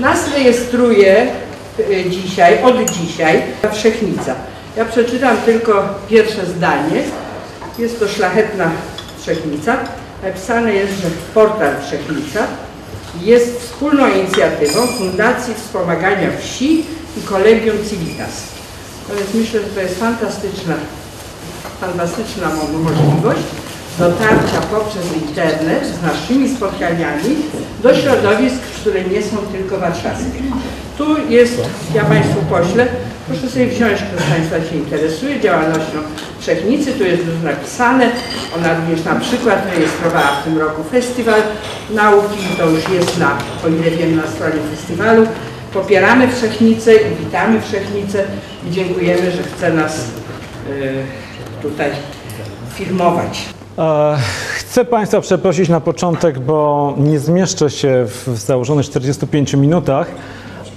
Nas rejestruje y, dzisiaj, od dzisiaj Wszechnica. Ja przeczytam tylko pierwsze zdanie. Jest to szlachetna Wszechnica. Napisane jest, że portal Wszechnica jest wspólną inicjatywą Fundacji Wspomagania Wsi i Kolegium Civitas. To jest, myślę, że to jest fantastyczna, fantastyczna mo- możliwość dotarcia poprzez internet z naszymi spotkaniami do środowisk, które nie są tylko warszawskie. Tu jest, ja Państwu poślę, proszę sobie wziąć, kto z Państwa się interesuje działalnością Wszechnicy, tu jest już napisane, ona również na przykład rejestrowała w tym roku festiwal nauki, to już jest na, o ile wiem, na stronie festiwalu. Popieramy Wszechnicę i witamy Wszechnicę i dziękujemy, że chce nas y, tutaj filmować. E, Chcę Państwa przeprosić na początek, bo nie zmieszczę się w założonych 45 minutach,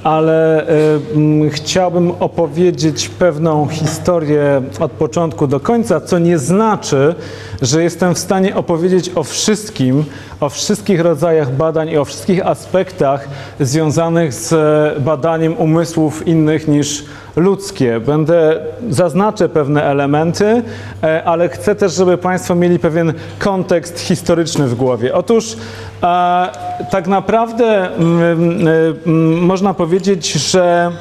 ale e, chciałbym opowiedzieć pewną historię od początku do końca, co nie znaczy, że jestem w stanie opowiedzieć o wszystkim, o wszystkich rodzajach badań i o wszystkich aspektach związanych z badaniem umysłów innych niż ludzkie. Będę, zaznaczę pewne elementy, e, ale chcę też, żeby Państwo mieli pewien kontekst historyczny w głowie. Otóż e, tak naprawdę mm, mm, można powiedzieć, że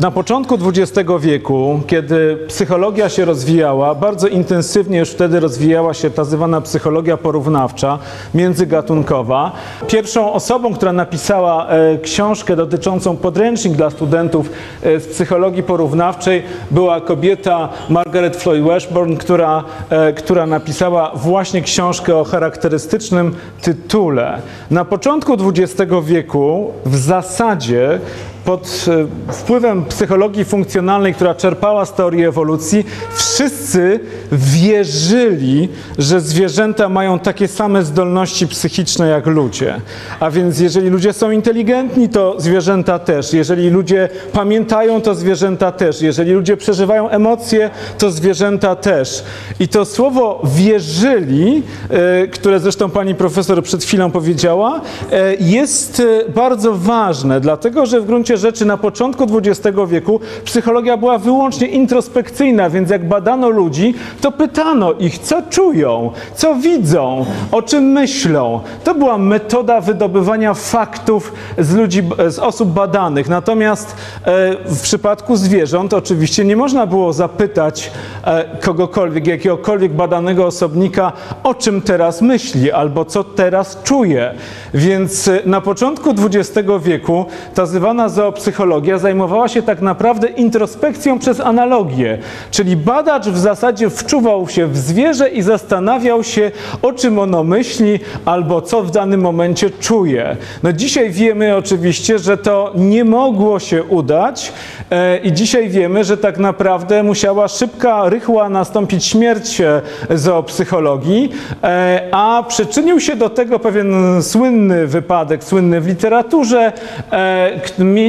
na początku XX wieku, kiedy psychologia się rozwijała, bardzo intensywnie już wtedy rozwijała się ta zwana psychologia porównawcza, międzygatunkowa. Pierwszą osobą, która napisała e, książkę dotyczącą podręcznik dla studentów e, z psychologii porównawczej była kobieta Margaret Floyd Washburn, która, e, która napisała właśnie książkę o charakterystycznym tytule. Na początku XX wieku w zasadzie pod e, wpływem psychologii funkcjonalnej, która czerpała z teorii ewolucji, wszyscy wierzyli, że zwierzęta mają takie same zdolności psychiczne jak ludzie. A więc jeżeli ludzie są inteligentni, to zwierzęta też. Jeżeli ludzie pamiętają, to zwierzęta też. Jeżeli ludzie przeżywają emocje, to zwierzęta też. I to słowo wierzyli, e, które zresztą pani profesor przed chwilą powiedziała, e, jest bardzo ważne, dlatego że w gruncie rzeczy na początku XX wieku psychologia była wyłącznie introspekcyjna, więc jak badano ludzi, to pytano ich, co czują, co widzą, o czym myślą. To była metoda wydobywania faktów z ludzi, z osób badanych. Natomiast e, w przypadku zwierząt oczywiście nie można było zapytać e, kogokolwiek, jakiegokolwiek badanego osobnika, o czym teraz myśli albo co teraz czuje. Więc e, na początku XX wieku ta zwana zoopsychologia zajmowała się tak naprawdę introspekcją przez analogię, czyli badacz w zasadzie wczuwał się w zwierzę i zastanawiał się, o czym ono myśli albo co w danym momencie czuje. No dzisiaj wiemy oczywiście, że to nie mogło się udać e, i dzisiaj wiemy, że tak naprawdę musiała szybka, rychła nastąpić śmierć e, zoopsychologii, e, a przyczynił się do tego pewien słynny wypadek, słynny w literaturze, e,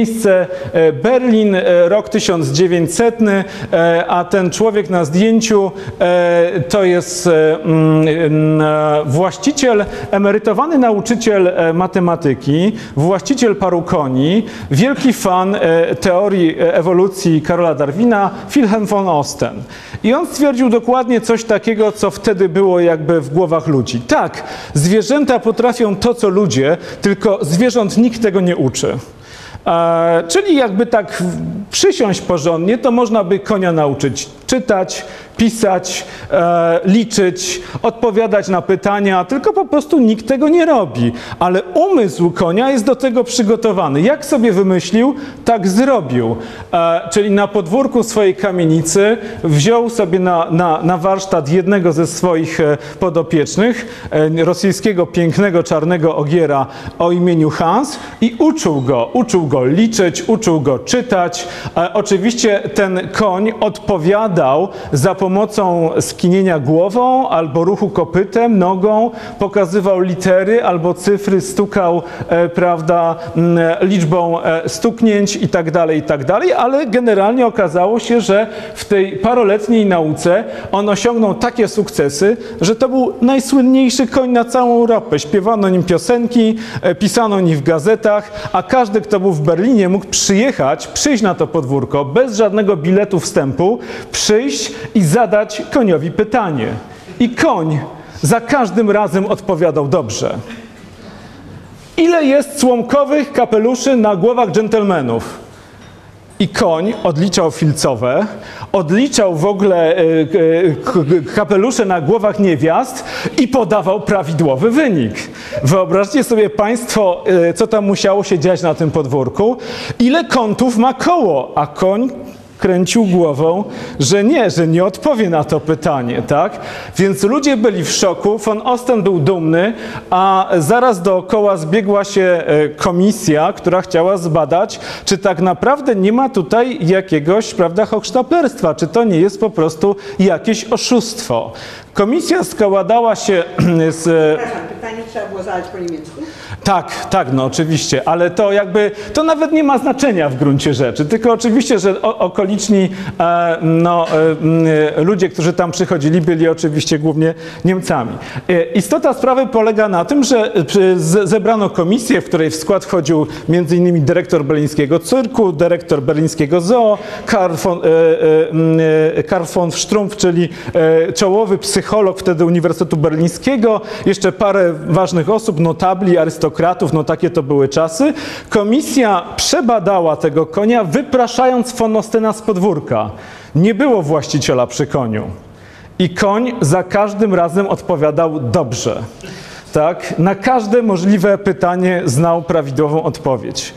miejsce e, Berlin, e, rok 1900, e, a ten człowiek na zdjęciu to jest mm, właściciel, emerytowany nauczyciel matematyki, właściciel paru koni, wielki fan teorii ewolucji Karola Darwina, Wilhelm von Osten. I on stwierdził dokładnie coś takiego, co wtedy było jakby w głowach ludzi. Tak, zwierzęta potrafią to, co ludzie, tylko zwierząt nikt tego nie uczy. Czyli jakby tak przysiąść porządnie, to można by konia nauczyć czytać, pisać, e, liczyć, odpowiadać na pytania, tylko po prostu nikt tego nie robi. Ale umysł konia jest do tego przygotowany. Jak sobie wymyślił, tak zrobił. E, czyli na podwórku swojej kamienicy wziął sobie na, na, na warsztat jednego ze swoich e, podopiecznych, e, rosyjskiego pięknego czarnego ogiera o imieniu Hans i uczył go, uczył go liczyć, uczył go czytać. E, oczywiście ten koń odpowiadał za pomocą skinienia głową albo ruchu kopytem, nogą, pokazywał litery albo cyfry, stukał, e, prawda, liczbą e, stuknięć i tak dalej, i tak dalej, ale generalnie okazało się, że w tej paroletniej nauce on osiągnął takie sukcesy, że to był najsłynniejszy koń na całą Europę. Śpiewano nim piosenki, pisano nim w gazetach, a każdy, kto był w Berlinie, mógł przyjechać, przyjść na to podwórko bez żadnego biletu wstępu, przyjść i zadać koniowi pytanie. I koń za każdym razem odpowiadał dobrze. Ile jest słomkowych kapeluszy na głowach dżentelmenów? I koń odliczał filcowe, odliczał w ogóle e, e, kapelusze na głowach niewiast i podawał prawidłowy wynik. Wyobraźcie sobie Państwo, e, co tam musiało się dziać na tym podwórku. Ile kątów ma koło, a koń kręcił głową, że nie, że nie odpowie na to pytanie, tak? Więc ludzie byli w szoku, von Osten był dumny, a zaraz dookoła zbiegła się e, komisja, która chciała zbadać, czy tak naprawdę nie ma tutaj jakiegoś, prawda, hochsztaplerstwa, czy to nie jest po prostu jakieś oszustwo. Komisja składała się z Po niemiecku. tak, tak, no oczywiście, ale to jakby, to nawet nie ma znaczenia w gruncie rzeczy, tylko oczywiście, że okoliczni e, no, e, e, ludzie, którzy tam przychodzili, byli oczywiście głównie Niemcami. E, istota sprawy polega na tym, że z- zebrano komisję, w której w skład wchodził m.in. dyrektor berlińskiego cyrku, dyrektor berlińskiego zoo, Karl von, e, e, e, Karl von Strumpf, czyli e, czołowy psycholog wtedy Uniwersytetu Berlińskiego, jeszcze parę ważnych osób, notabli, arystokratów, no takie to były czasy. Komisja przebadała tego konia, wypraszając von Ostena z podwórka. Nie było właściciela przy koniu. I koń za każdym razem odpowiadał dobrze. Tak? Na każde możliwe pytanie znał prawidłową odpowiedź.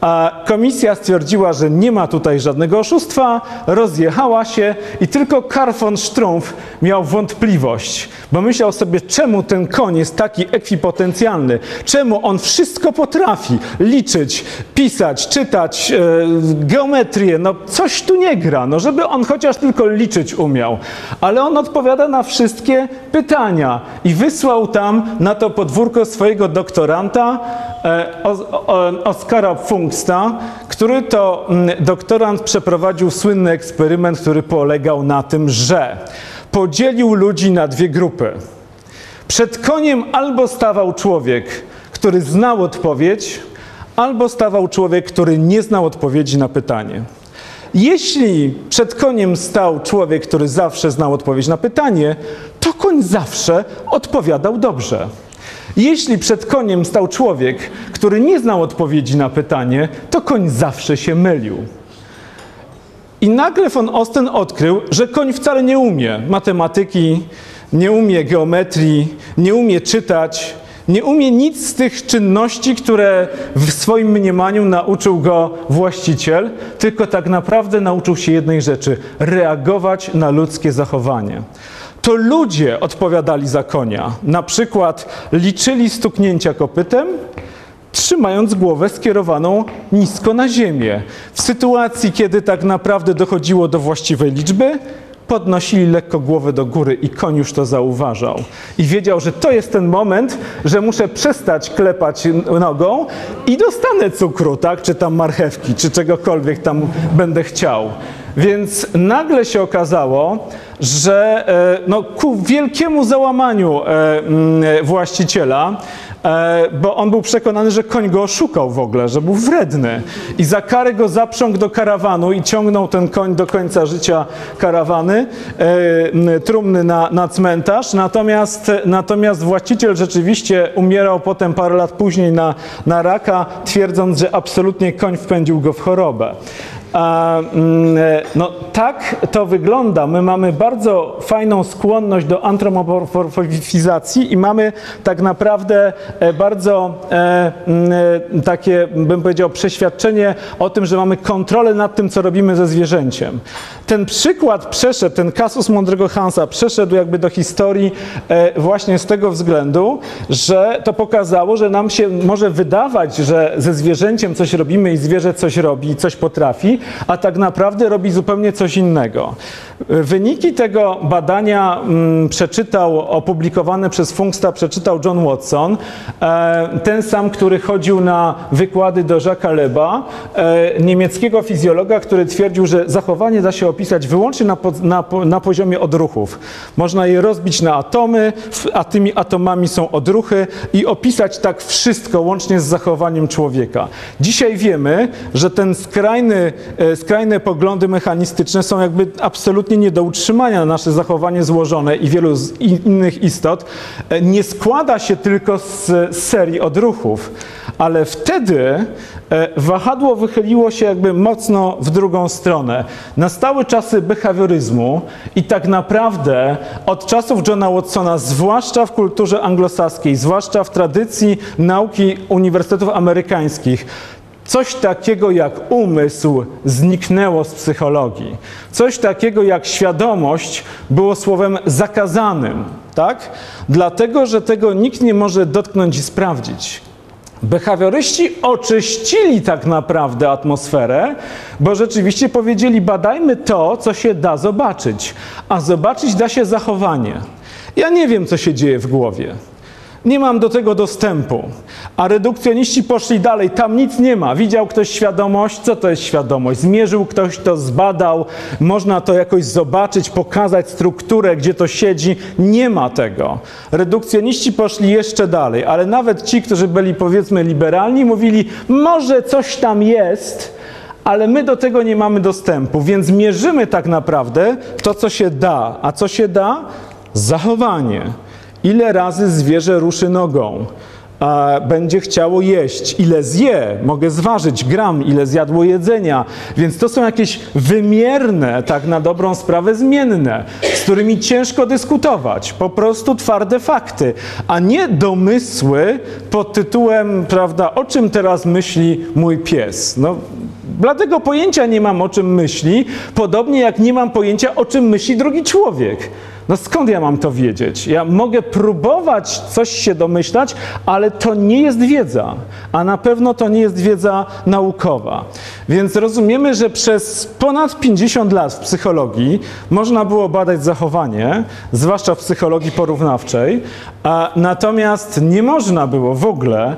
A komisja stwierdziła, że nie ma tutaj żadnego oszustwa, rozjechała się i tylko Karl von Strumpf miał wątpliwość, bo myślał sobie, czemu ten koń jest taki ekwipotencjalny, czemu on wszystko potrafi liczyć, pisać, czytać, e, geometrię, no coś tu nie gra, no żeby on chociaż tylko liczyć umiał. Ale on odpowiada na wszystkie pytania i wysłał tam na to podwórko swojego doktoranta, Oskara Funksta, który to mm, doktorant przeprowadził słynny eksperyment, który polegał na tym, że podzielił ludzi na dwie grupy. Przed koniem albo stawał człowiek, który znał odpowiedź, albo stawał człowiek, który nie znał odpowiedzi na pytanie. Jeśli przed koniem stał człowiek, który zawsze znał odpowiedź na pytanie, to koń zawsze odpowiadał dobrze. Jeśli przed koniem stał człowiek, który nie znał odpowiedzi na pytanie, to koń zawsze się mylił. I nagle von Osten odkrył, że koń wcale nie umie matematyki, nie umie geometrii, nie umie czytać, nie umie nic z tych czynności, które w swoim mniemaniu nauczył go właściciel, tylko tak naprawdę nauczył się jednej rzeczy reagować na ludzkie zachowanie. To ludzie odpowiadali za konia. Na przykład liczyli stuknięcia kopytem, trzymając głowę skierowaną nisko na ziemię. W sytuacji, kiedy tak naprawdę dochodziło do właściwej liczby, podnosili lekko głowę do góry i koń już to zauważał. I wiedział, że to jest ten moment, że muszę przestać klepać nogą i dostanę cukru, tak? Czy tam marchewki, czy czegokolwiek tam będę chciał. Więc nagle się okazało, że e, no, ku wielkiemu załamaniu e, mm, właściciela, e, bo on był przekonany, że koń go oszukał w ogóle, że był wredny. I za karę go zaprzągł do karawanu i ciągnął ten koń do końca życia karawany, trumny na, na cmentarz. Natomiast, natomiast właściciel rzeczywiście umierał potem parę lat później na, na raka, twierdząc, że absolutnie koń wpędził go w chorobę. Mm, e, no tak to wygląda. My mamy bardzo fajną skłonność do antropomorfizacji i mamy tak naprawdę e, bardzo e, mm, takie, bym powiedział, przeświadczenie o tym, że mamy kontrolę nad tym, co robimy ze zwierzęciem. Ten przykład przeszedł, ten kasus mądrego Hansa przeszedł jakby do historii e, właśnie z tego względu, że to pokazało, że nam się może wydawać, że ze zwierzęciem coś robimy i zwierzę coś robi coś potrafi, a tak naprawdę robi zupełnie coś innego. Wyniki tego badania mm, przeczytał, opublikowane przez Funksta, przeczytał John Watson, e, ten sam, który chodził na wykłady do Jacques'a Leba, e, niemieckiego fizjologa, który twierdził, że zachowanie da się opisać wyłącznie na, na, na poziomie odruchów. Można je rozbić na atomy, a tymi atomami są odruchy i opisać tak wszystko, łącznie z zachowaniem człowieka. Dzisiaj wiemy, że ten skrajny, e, skrajne poglądy mechanistyczne są jakby absolutnie nie do utrzymania. Nasze zachowanie złożone i wielu innych istot e, nie składa się tylko z serii odruchów, ale wtedy e, wahadło wychyliło się jakby mocno w drugą stronę. Nastały czasy behawioryzmu i tak naprawdę od czasów Johna Watsona, zwłaszcza w kulturze anglosaskiej, zwłaszcza w tradycji nauki uniwersytetów amerykańskich, Coś takiego jak umysł zniknęło z psychologii. Coś takiego jak świadomość było słowem zakazanym, tak? Dlatego, że tego nikt nie może dotknąć i sprawdzić. Behawioryści oczyścili tak naprawdę atmosferę, bo rzeczywiście powiedzieli: badajmy to, co się da zobaczyć, a zobaczyć da się zachowanie. Ja nie wiem, co się dzieje w głowie. Nie mam do tego dostępu. A redukcjoniści poszli dalej. Tam nic nie ma. Widział ktoś świadomość? Co to jest świadomość? Zmierzył ktoś to, zbadał. Można to jakoś zobaczyć, pokazać strukturę, gdzie to siedzi. Nie ma tego. Redukcjoniści poszli jeszcze dalej, ale nawet ci, którzy byli powiedzmy liberalni, mówili, może coś tam jest, ale my do tego nie mamy dostępu, więc mierzymy tak naprawdę to, co się da. A co się da? Zachowanie. Ile razy zwierzę ruszy nogą? będzie chciało jeść, ile zje, mogę zważyć gram, ile zjadło jedzenia. Więc to są jakieś wymierne, tak na dobrą sprawę zmienne, z którymi ciężko dyskutować. Po prostu twarde fakty, a nie domysły pod tytułem, prawda, o czym teraz myśli mój pies. No, Bladego pojęcia nie mam, o czym myśli, podobnie jak nie mam pojęcia, o czym myśli drugi człowiek. No skąd ja mam to wiedzieć? Ja mogę próbować coś się domyślać, ale to nie jest wiedza, a na pewno to nie jest wiedza naukowa. Więc rozumiemy, że przez ponad 50 lat w psychologii można było badać zachowanie, zwłaszcza w psychologii porównawczej, a natomiast nie można było w ogóle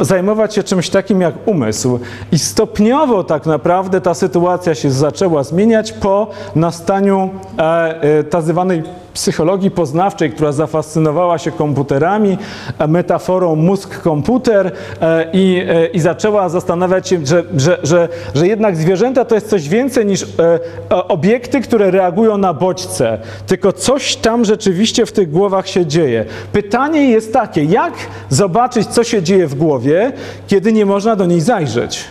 zajmować się czymś takim jak umysł. I stopniowo tak naprawdę ta sytuacja się zaczęła zmieniać po nastaniu e, e, tak zwanej psychologii poznawczej, która zafascynowała się komputerami, e, metaforą mózg-komputer e, i, e, i zaczęła zastanawiać się, że, że, że, że jednak zwierzęta to jest coś więcej niż obiekty, które reagują na bodźce, tylko coś tam rzeczywiście w tych głowach się dzieje. Pytanie jest takie, jak zobaczyć, co się dzieje w głowie, kiedy nie można do niej zajrzeć?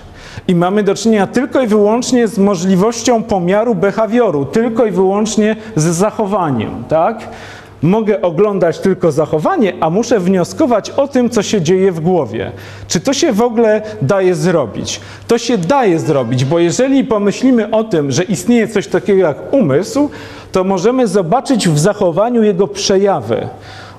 I mamy do czynienia tylko i wyłącznie z możliwością pomiaru behawioru, tylko i wyłącznie z zachowaniem, tak? Mogę oglądać tylko zachowanie, a muszę wnioskować o tym, co się dzieje w głowie. Czy to się w ogóle daje zrobić? To się daje zrobić, bo jeżeli pomyślimy o tym, że istnieje coś takiego jak umysł, to możemy zobaczyć w zachowaniu jego przejawy.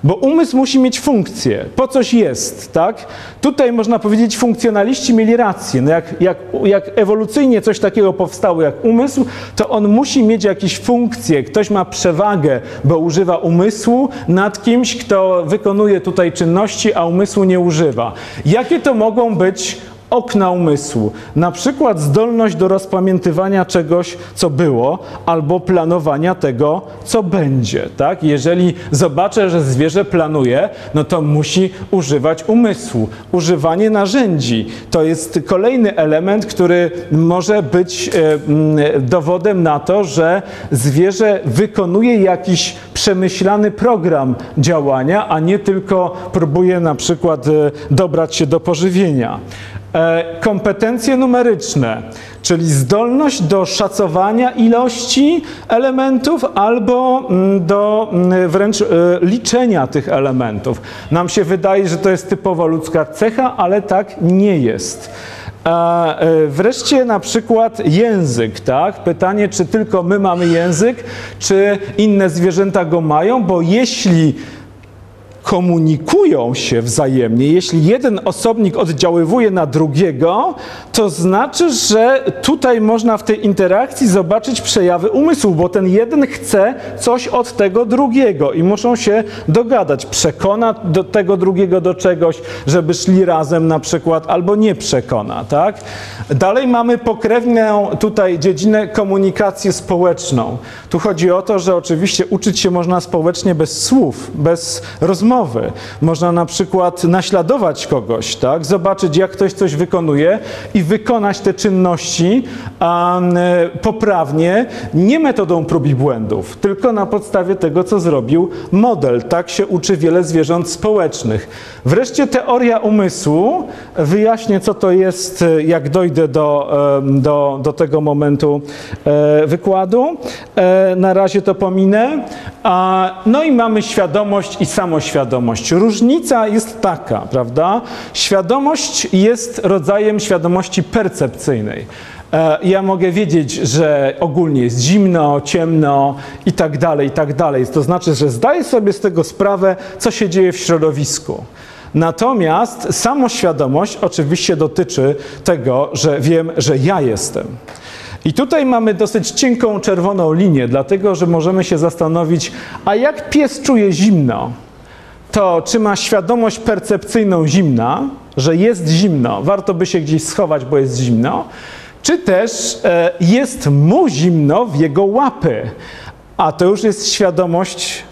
Bo umysł musi mieć funkcję, po coś jest, tak? Tutaj można powiedzieć, funkcjonaliści mieli rację. No jak, jak, jak ewolucyjnie coś takiego powstało jak umysł, to on musi mieć jakieś funkcje. Ktoś ma przewagę, bo używa umysłu nad kimś, kto wykonuje tutaj czynności, a umysłu nie używa. Jakie to mogą być okna umysłu. Na przykład zdolność do rozpamiętywania czegoś, co było, albo planowania tego, co będzie. Tak? Jeżeli zobaczę, że zwierzę planuje, no to musi używać umysłu. Używanie narzędzi to jest kolejny element, który może być e, dowodem na to, że zwierzę wykonuje jakiś przemyślany program działania, a nie tylko próbuje na przykład e, dobrać się do pożywienia. E, kompetencje numeryczne, czyli zdolność do szacowania ilości elementów albo mm, do mm, wręcz e, liczenia tych elementów. Nam się wydaje, że to jest typowo ludzka cecha, ale tak nie jest. A e, wreszcie na przykład język, tak? Pytanie, czy tylko my mamy język, czy inne zwierzęta go mają, bo jeśli komunikują się wzajemnie, jeśli jeden osobnik oddziaływuje na drugiego, to znaczy, że tutaj można w tej interakcji zobaczyć przejawy umysłu, bo ten jeden chce coś od tego drugiego i muszą się dogadać. Przekona do tego drugiego do czegoś, żeby szli razem na przykład, albo nie przekona, tak? Dalej mamy pokrewną tutaj dziedzinę komunikację społeczną. Tu chodzi o to, że oczywiście uczyć się można społecznie bez słów, bez rozmowy. Można na przykład naśladować kogoś, tak? zobaczyć jak ktoś coś wykonuje i wykonać te czynności e, poprawnie, nie metodą prób i błędów, tylko na podstawie tego, co zrobił model. Tak się uczy wiele zwierząt społecznych. Wreszcie teoria umysłu. Wyjaśnię, co to jest, jak dojdę do, do, do tego momentu e, wykładu. E, Na razie to pominę. No i mamy świadomość i samoświadomość. Różnica jest taka, prawda? Świadomość jest rodzajem świadomości percepcyjnej. E, Ja mogę wiedzieć, że ogólnie jest zimno, ciemno i tak dalej, i tak dalej. To znaczy, że zdaję sobie z tego sprawę, co się dzieje w środowisku. Natomiast samoświadomość oczywiście dotyczy tego, że wiem, że ja jestem. I tutaj mamy dosyć cienką czerwoną linię, dlatego że możemy się zastanowić, a jak pies czuje zimno? To czy ma świadomość percepcyjną zimna, że jest zimno, warto by się gdzieś schować, bo jest zimno, czy też e, jest mu zimno w jego łapy, a to już jest świadomość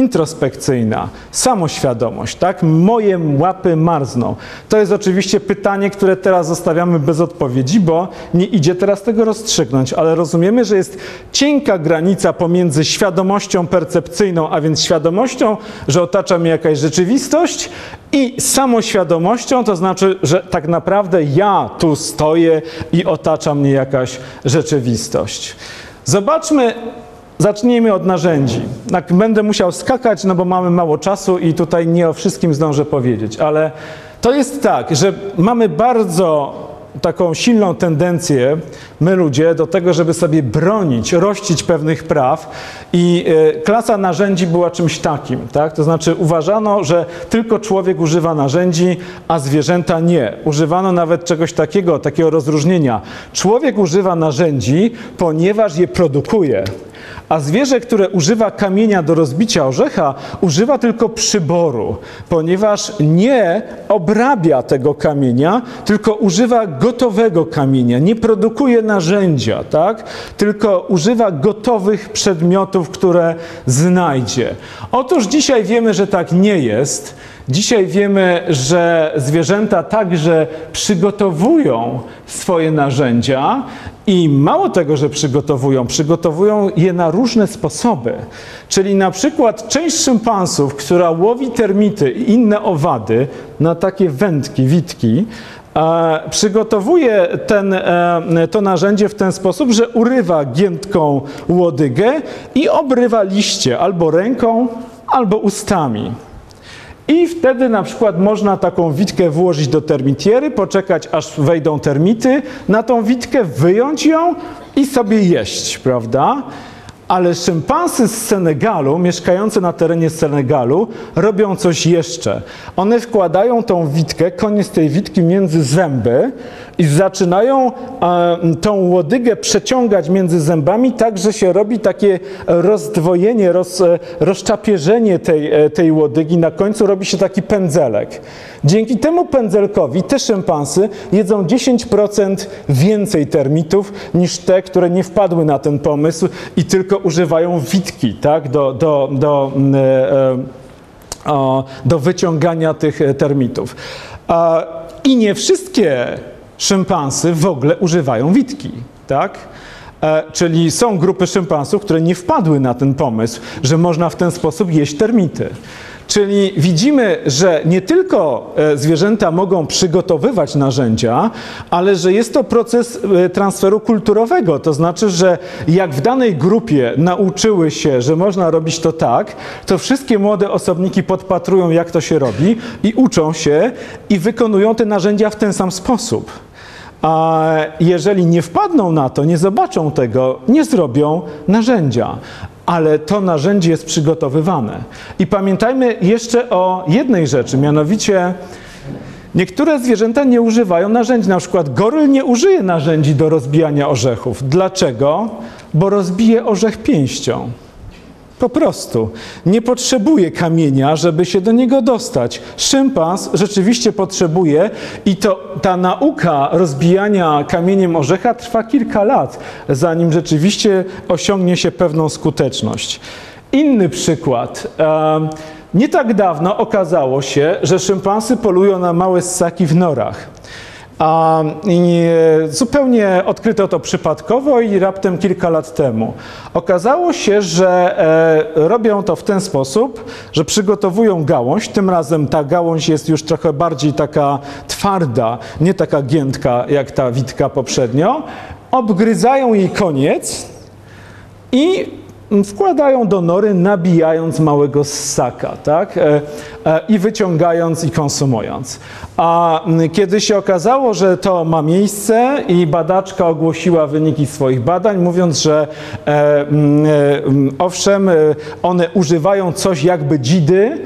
introspekcyjna, samoświadomość, tak? Moje łapy marzną. To jest oczywiście pytanie, które teraz zostawiamy bez odpowiedzi, bo nie idzie teraz tego rozstrzygnąć, ale rozumiemy, że jest cienka granica pomiędzy świadomością percepcyjną, a więc świadomością, że otacza mnie jakaś rzeczywistość i samoświadomością, to znaczy, że tak naprawdę ja tu stoję i otacza mnie jakaś rzeczywistość. Zobaczmy Zacznijmy od narzędzi. Tak, będę musiał skakać, no bo mamy mało czasu i tutaj nie o wszystkim zdążę powiedzieć, ale to jest tak, że mamy bardzo taką silną tendencję, my ludzie, do tego, żeby sobie bronić, rościć pewnych praw i e, klasa narzędzi była czymś takim, tak? To znaczy uważano, że tylko człowiek używa narzędzi, a zwierzęta nie. Używano nawet czegoś takiego, takiego rozróżnienia. Człowiek używa narzędzi, ponieważ je produkuje. A zwierzę, które używa kamienia do rozbicia orzecha, używa tylko przyboru, ponieważ nie obrabia tego kamienia, tylko używa gotowego kamienia, nie produkuje narzędzia, tak? tylko używa gotowych przedmiotów, które znajdzie. Otóż dzisiaj wiemy, że tak nie jest. Dzisiaj wiemy, że zwierzęta także przygotowują swoje narzędzia i mało tego, że przygotowują, przygotowują je na różne sposoby. Czyli na przykład część szympansów, która łowi termity i inne owady na takie wędki, witki, e, przygotowuje ten, e, to narzędzie w ten sposób, że urywa giętką łodygę i obrywa liście albo ręką, albo ustami. I wtedy na przykład można taką witkę włożyć do termitiery, poczekać aż wejdą termity, na tą witkę wyjąć ją i sobie jeść, prawda? Ale szympansy z Senegalu, mieszkające na terenie Senegalu, robią coś jeszcze. One wkładają tą witkę, koniec tej witki między zęby i zaczynają e, tą łodygę przeciągać między zębami, tak że się robi takie rozdwojenie, roz, e, rozczapierzenie tej, e, tej łodygi. Na końcu robi się taki pędzelek. Dzięki temu pędzelkowi te szympansy jedzą 10% więcej termitów niż te, które nie wpadły na ten pomysł i tylko używają witki tak, do, do, do, mm, do wyciągania tych termitów. I nie wszystkie szympansy w ogóle używają witki, tak? E, Czyli są grupy szympansów, które nie wpadły na ten pomysł, że można w ten sposób jeść termity. Czyli widzimy, że nie tylko e, zwierzęta mogą przygotowywać narzędzia, ale że jest to proces e, transferu kulturowego. To znaczy, że jak w danej grupie nauczyły się, że można robić to tak, to wszystkie młode osobniki podpatrują, jak to się robi i uczą się i wykonują te narzędzia w ten sam sposób. A jeżeli nie wpadną na to, nie zobaczą tego, nie zrobią narzędzia. Ale to narzędzie jest przygotowywane. I pamiętajmy jeszcze o jednej rzeczy, mianowicie niektóre zwierzęta nie używają narzędzi. Na przykład goryl nie użyje narzędzi do rozbijania orzechów. Dlaczego? Bo rozbije orzech pięścią. Po prostu nie potrzebuje kamienia, żeby się do niego dostać. Szympans rzeczywiście potrzebuje i to ta nauka rozbijania kamieniem orzecha trwa kilka lat, zanim rzeczywiście osiągnie się pewną skuteczność. Inny przykład. Nie tak dawno okazało się, że szympansy polują na małe ssaki w norach. A zupełnie odkryto to przypadkowo i raptem kilka lat temu. Okazało się, że e, robią to w ten sposób, że przygotowują gałąź. Tym razem ta gałąź jest już trochę bardziej taka twarda, nie taka giętka jak ta witka poprzednio. Obgryzają jej koniec i wkładają do nory, nabijając małego ssaka, tak? E, e, I wyciągając i konsumując. A kiedy się okazało, że to ma miejsce i badaczka ogłosiła wyniki swoich badań, mówiąc, że e, owszem, one używają coś jakby dzidy,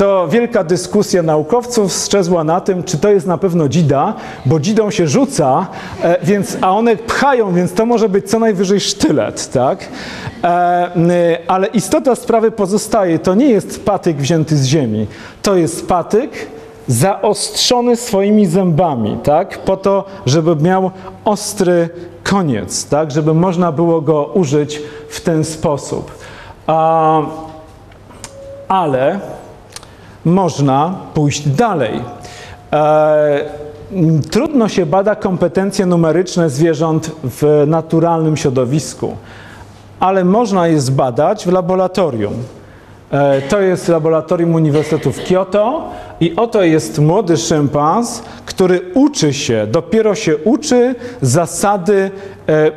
to wielka dyskusja naukowców strzezła na tym, czy to jest na pewno dzida, bo dzidą się rzuca, e, więc, a one pchają, więc to może być co najwyżej sztylet, tak? E, ale istota sprawy pozostaje. To nie jest patyk wzięty z ziemi. To jest patyk zaostrzony swoimi zębami, tak? Po to, żeby miał ostry koniec, tak? Żeby można było go użyć w ten sposób. A, ale można pójść dalej. E, trudno się bada kompetencje numeryczne zwierząt w naturalnym środowisku, ale można je zbadać w laboratorium. E, to jest laboratorium Uniwersytetu w Kyoto i oto jest młody szympans, który uczy się, dopiero się uczy zasady e,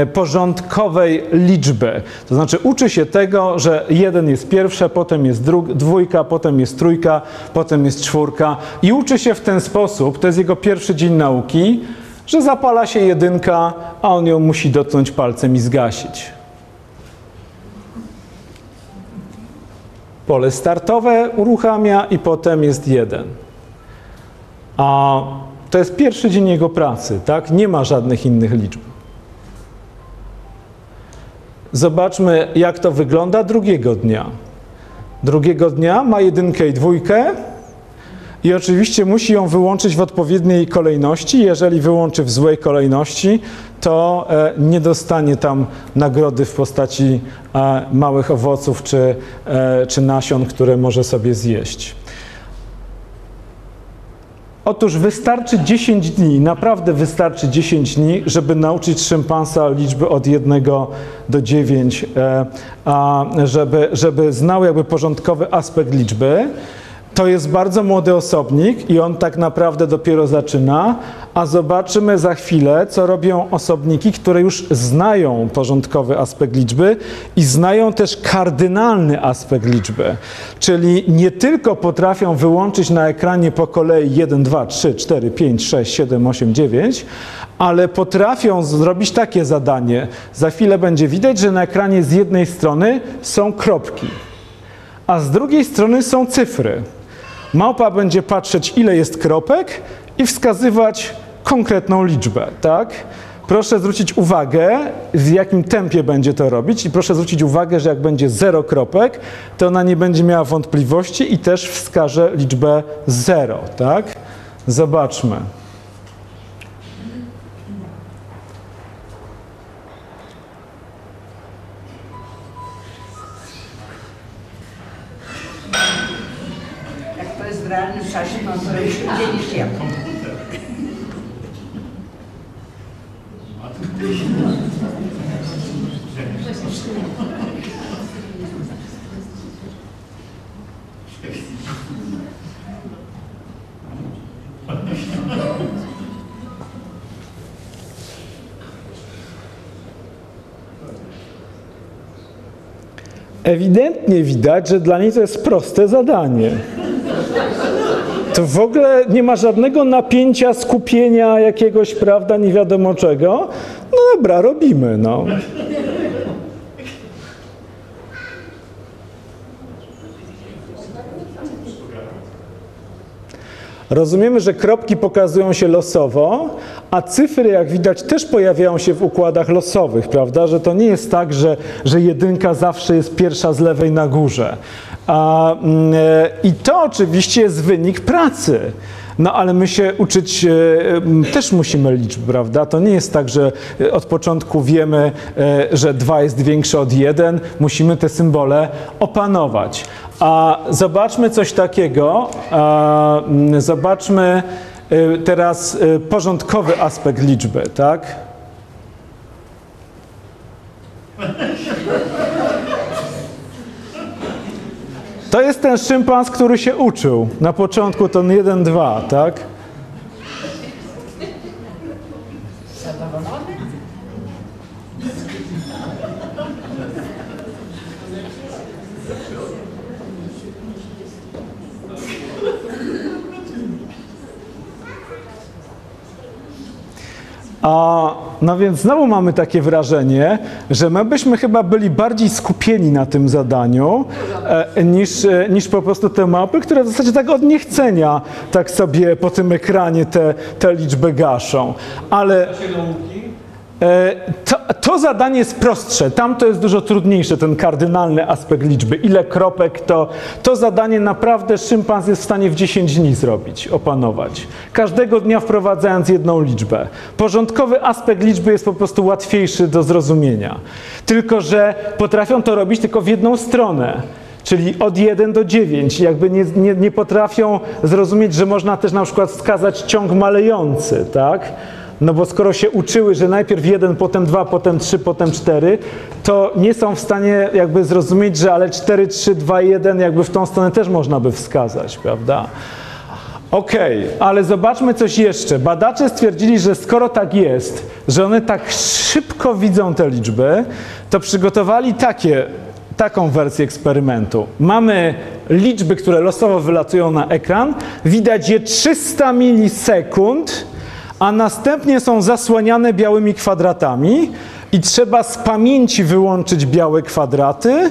e, porządkowej liczby. To znaczy uczy się tego, że jeden jest pierwsza, potem jest dwójka, potem jest trójka, potem jest czwórka i uczy się w ten sposób, to jest jego pierwszy dzień nauki, że zapala się jedynka, a on ją musi dotknąć palcem i zgasić. Pole startowe uruchamia i potem jest jeden. A to jest pierwszy dzień jego pracy, tak? Nie ma żadnych innych liczb. Zobaczmy, jak to wygląda drugiego dnia. Drugiego dnia ma jedynkę i dwójkę i oczywiście musi ją wyłączyć w odpowiedniej kolejności. Jeżeli wyłączy w złej kolejności, to e, nie dostanie tam nagrody w postaci e, małych owoców czy, e, czy nasion, które może sobie zjeść. Otóż wystarczy 10 dni, naprawdę wystarczy 10 dni, żeby nauczyć szympansa liczby od 1 do 9, żeby, żeby znał jakby porządkowy aspekt liczby to jest bardzo młody osobnik i on tak naprawdę dopiero zaczyna, a zobaczymy za chwilę, co robią osobniki, które już znają porządkowy aspekt liczby i znają też kardynalny aspekt liczby. Czyli nie tylko potrafią wyłączyć na ekranie po kolei 1, 2, 3, 4, 5, 6, 7, 8, 9, ale potrafią zrobić takie zadanie. Za chwilę będzie widać, że na ekranie z jednej strony są kropki, a z drugiej strony są cyfry. Małpa będzie patrzeć, ile jest kropek i wskazywać konkretną liczbę, tak? Proszę zwrócić uwagę, w jakim tempie będzie to robić i proszę zwrócić uwagę, że jak będzie zero kropek, to ona nie będzie miała wątpliwości i też wskaże liczbę zero, tak? Zobaczmy. Widać, że dla niej to jest proste zadanie. To w ogóle nie ma żadnego napięcia, skupienia jakiegoś, prawda, nie wiadomo czego. No dobra, robimy, no. Rozumiemy, że kropki pokazują się losowo, a cyfry, jak widać, też pojawiają się w układach losowych, prawda? Że to nie jest tak, że, że jedynka zawsze jest pierwsza z lewej na górze. A, mm, e, I to oczywiście jest wynik pracy. No ale my się uczyć e, też musimy liczb, prawda? To nie jest tak, że e, od początku wiemy, że 2 jest większe od 1. Musimy te symbole opanować. A zobaczmy coś takiego. Zobaczmy teraz e, porządkowy aspekt liczby, tak? To jest ten szympans, który się uczył. Na początku to 1, 2, tak? A, no więc znowu mamy takie wrażenie, że my byśmy chyba byli bardziej skupieni na tym zadaniu e, niż, e, niż po prostu te mapy, które w zasadzie tak od niechcenia tak sobie po tym ekranie te, te liczby gaszą. Ale e, to, to zadanie jest prostsze, tam to jest dużo trudniejsze, ten kardynalny aspekt liczby. Ile kropek, to, to zadanie naprawdę szympans jest w stanie w 10 dni zrobić, opanować. Każdego dnia wprowadzając jedną liczbę. Porządkowy aspekt liczby jest po prostu łatwiejszy do zrozumienia. Tylko, że potrafią to robić tylko w jedną stronę. Czyli od 1 do 9. Jakby nie, nie, nie potrafią zrozumieć, że można też na przykład wskazać ciąg malejący, tak? No bo skoro się uczyły, że najpierw jeden, potem dwa, potem trzy, potem cztery, to nie są w stanie jakby zrozumieć, że ale 4, 3, 2, 1 jakby w tą stronę też można by wskazać, prawda? Okej, ale zobaczmy coś jeszcze. Badacze stwierdzili, że skoro tak jest, że one tak szybko widzą te liczby, to przygotowali takie, taką wersję eksperymentu. Mamy liczby, które losowo wylatują na ekran, widać je 300 milisekund, a następnie są zasłaniane białymi kwadratami i trzeba z pamięci wyłączyć białe kwadraty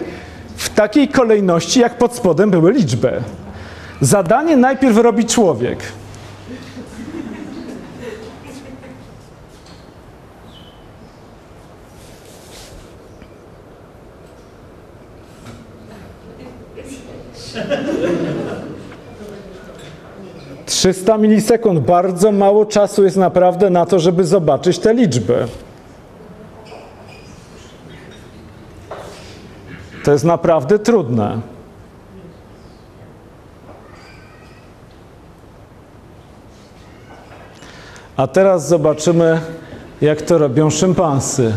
w takiej kolejności, jak pod spodem były liczby. Zadanie najpierw robi człowiek. Trzysta milisekund, bardzo mało czasu jest naprawdę na to, żeby zobaczyć te liczby. To jest naprawdę trudne. A teraz zobaczymy, jak to robią szympansy.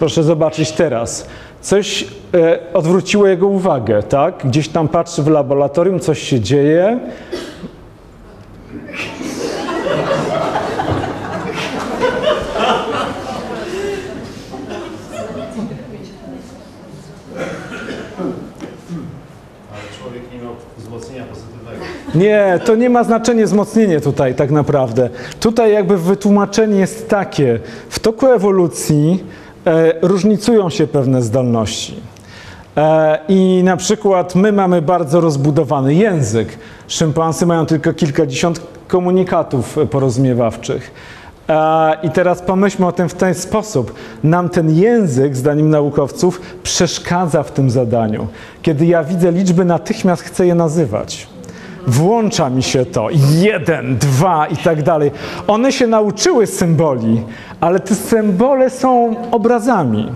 Proszę zobaczyć teraz. Coś e, odwróciło jego uwagę, tak? Gdzieś tam patrzy w laboratorium, coś się dzieje. Nie to nie ma znaczenia wzmocnienie tutaj tak naprawdę. Tutaj jakby wytłumaczenie jest takie. W toku ewolucji różnicują się pewne zdolności. E, I na przykład my mamy bardzo rozbudowany język. Szympansy mają tylko kilkadziesiąt komunikatów porozumiewawczych. E, I teraz pomyślmy o tym w ten sposób. Nam ten język, zdaniem naukowców, przeszkadza w tym zadaniu. Kiedy ja widzę liczby, natychmiast chcę je nazywać. Włącza mi się to. Jeden, dwa i tak dalej. One się nauczyły symboli, ale te symbole są obrazami.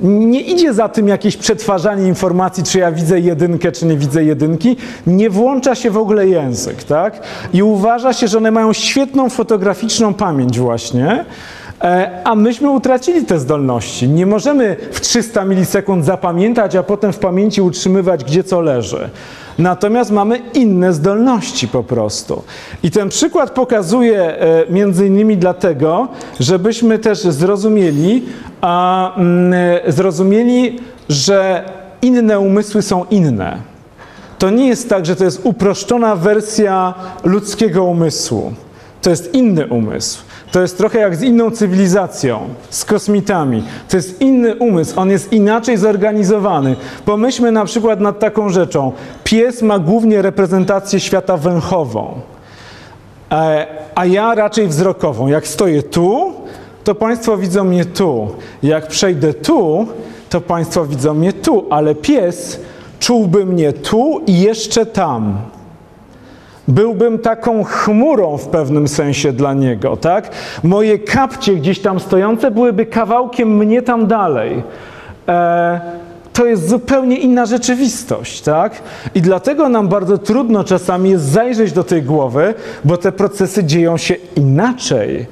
Nie idzie za tym jakieś przetwarzanie informacji, czy ja widzę jedynkę, czy nie widzę jedynki. Nie włącza się w ogóle język, tak? I uważa się, że one mają świetną fotograficzną pamięć właśnie, a myśmy utracili te zdolności. Nie możemy w 300 milisekund zapamiętać, a potem w pamięci utrzymywać, gdzie co leży. Natomiast mamy inne zdolności po prostu. I ten przykład pokazuje e, między innymi dlatego, żebyśmy też zrozumieli, a, mm, e, zrozumieli, że inne umysły są inne. To nie jest tak, że to jest uproszczona wersja ludzkiego umysłu. To jest inny umysł. To jest trochę jak z inną cywilizacją, z kosmitami. To jest inny umysł, on jest inaczej zorganizowany. Pomyślmy na przykład nad taką rzeczą. Pies ma głównie reprezentację świata węchową, e, a ja raczej wzrokową. Jak stoję tu, to Państwo widzą mnie tu. Jak przejdę tu, to Państwo widzą mnie tu, ale pies czułby mnie tu i jeszcze tam. Byłbym taką chmurą w pewnym sensie dla niego, tak? Moje kapcie gdzieś tam stojące byłyby kawałkiem mnie tam dalej. E, to jest zupełnie inna rzeczywistość, tak? I dlatego nam bardzo trudno czasami jest zajrzeć do tej głowy, bo te procesy dzieją się inaczej.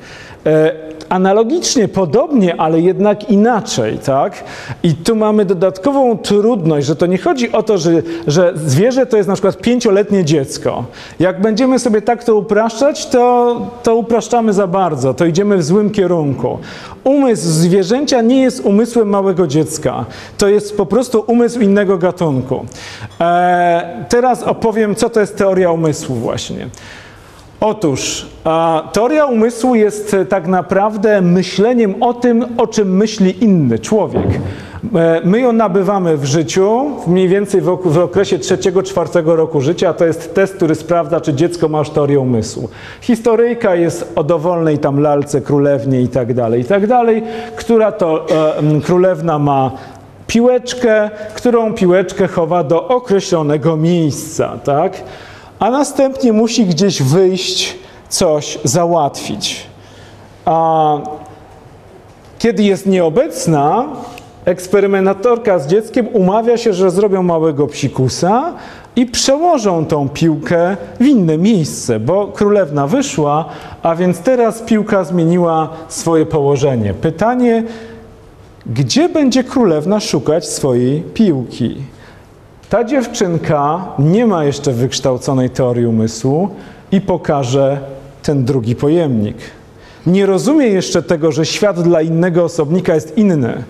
E, analogicznie, podobnie, ale jednak inaczej, tak? I tu mamy dodatkową trudność, że to nie chodzi o to, że, że zwierzę to jest na przykład pięcioletnie dziecko. Jak będziemy sobie tak to upraszczać, to, to upraszczamy za bardzo, to idziemy w złym kierunku. Umysł zwierzęcia nie jest umysłem małego dziecka. To jest po prostu umysł innego gatunku. E, teraz opowiem, co to jest teoria umysłu właśnie. Otóż a, teoria umysłu jest e, tak naprawdę myśleniem o tym, o czym myśli inny człowiek. E, My ją nabywamy w życiu, mniej więcej w, w okresie trzeciego, czwartego roku życia. To jest test, który sprawdza, czy dziecko ma teorię umysłu. Historyjka jest o dowolnej tam lalce, królewnie i tak dalej, i tak która to e, królewna ma piłeczkę, którą piłeczkę chowa do określonego miejsca, tak? A następnie musi gdzieś wyjść, coś załatwić. A kiedy jest nieobecna, eksperymentatorka z dzieckiem umawia się, że zrobią małego psikusa i przełożą tą piłkę w inne miejsce, bo królewna wyszła, a więc teraz piłka zmieniła swoje położenie. Pytanie, gdzie będzie królewna szukać swojej piłki? Ta dziewczynka nie ma jeszcze wykształconej teorii umysłu i pokaże ten drugi pojemnik. Nie rozumie jeszcze tego, że świat dla innego osobnika jest inny.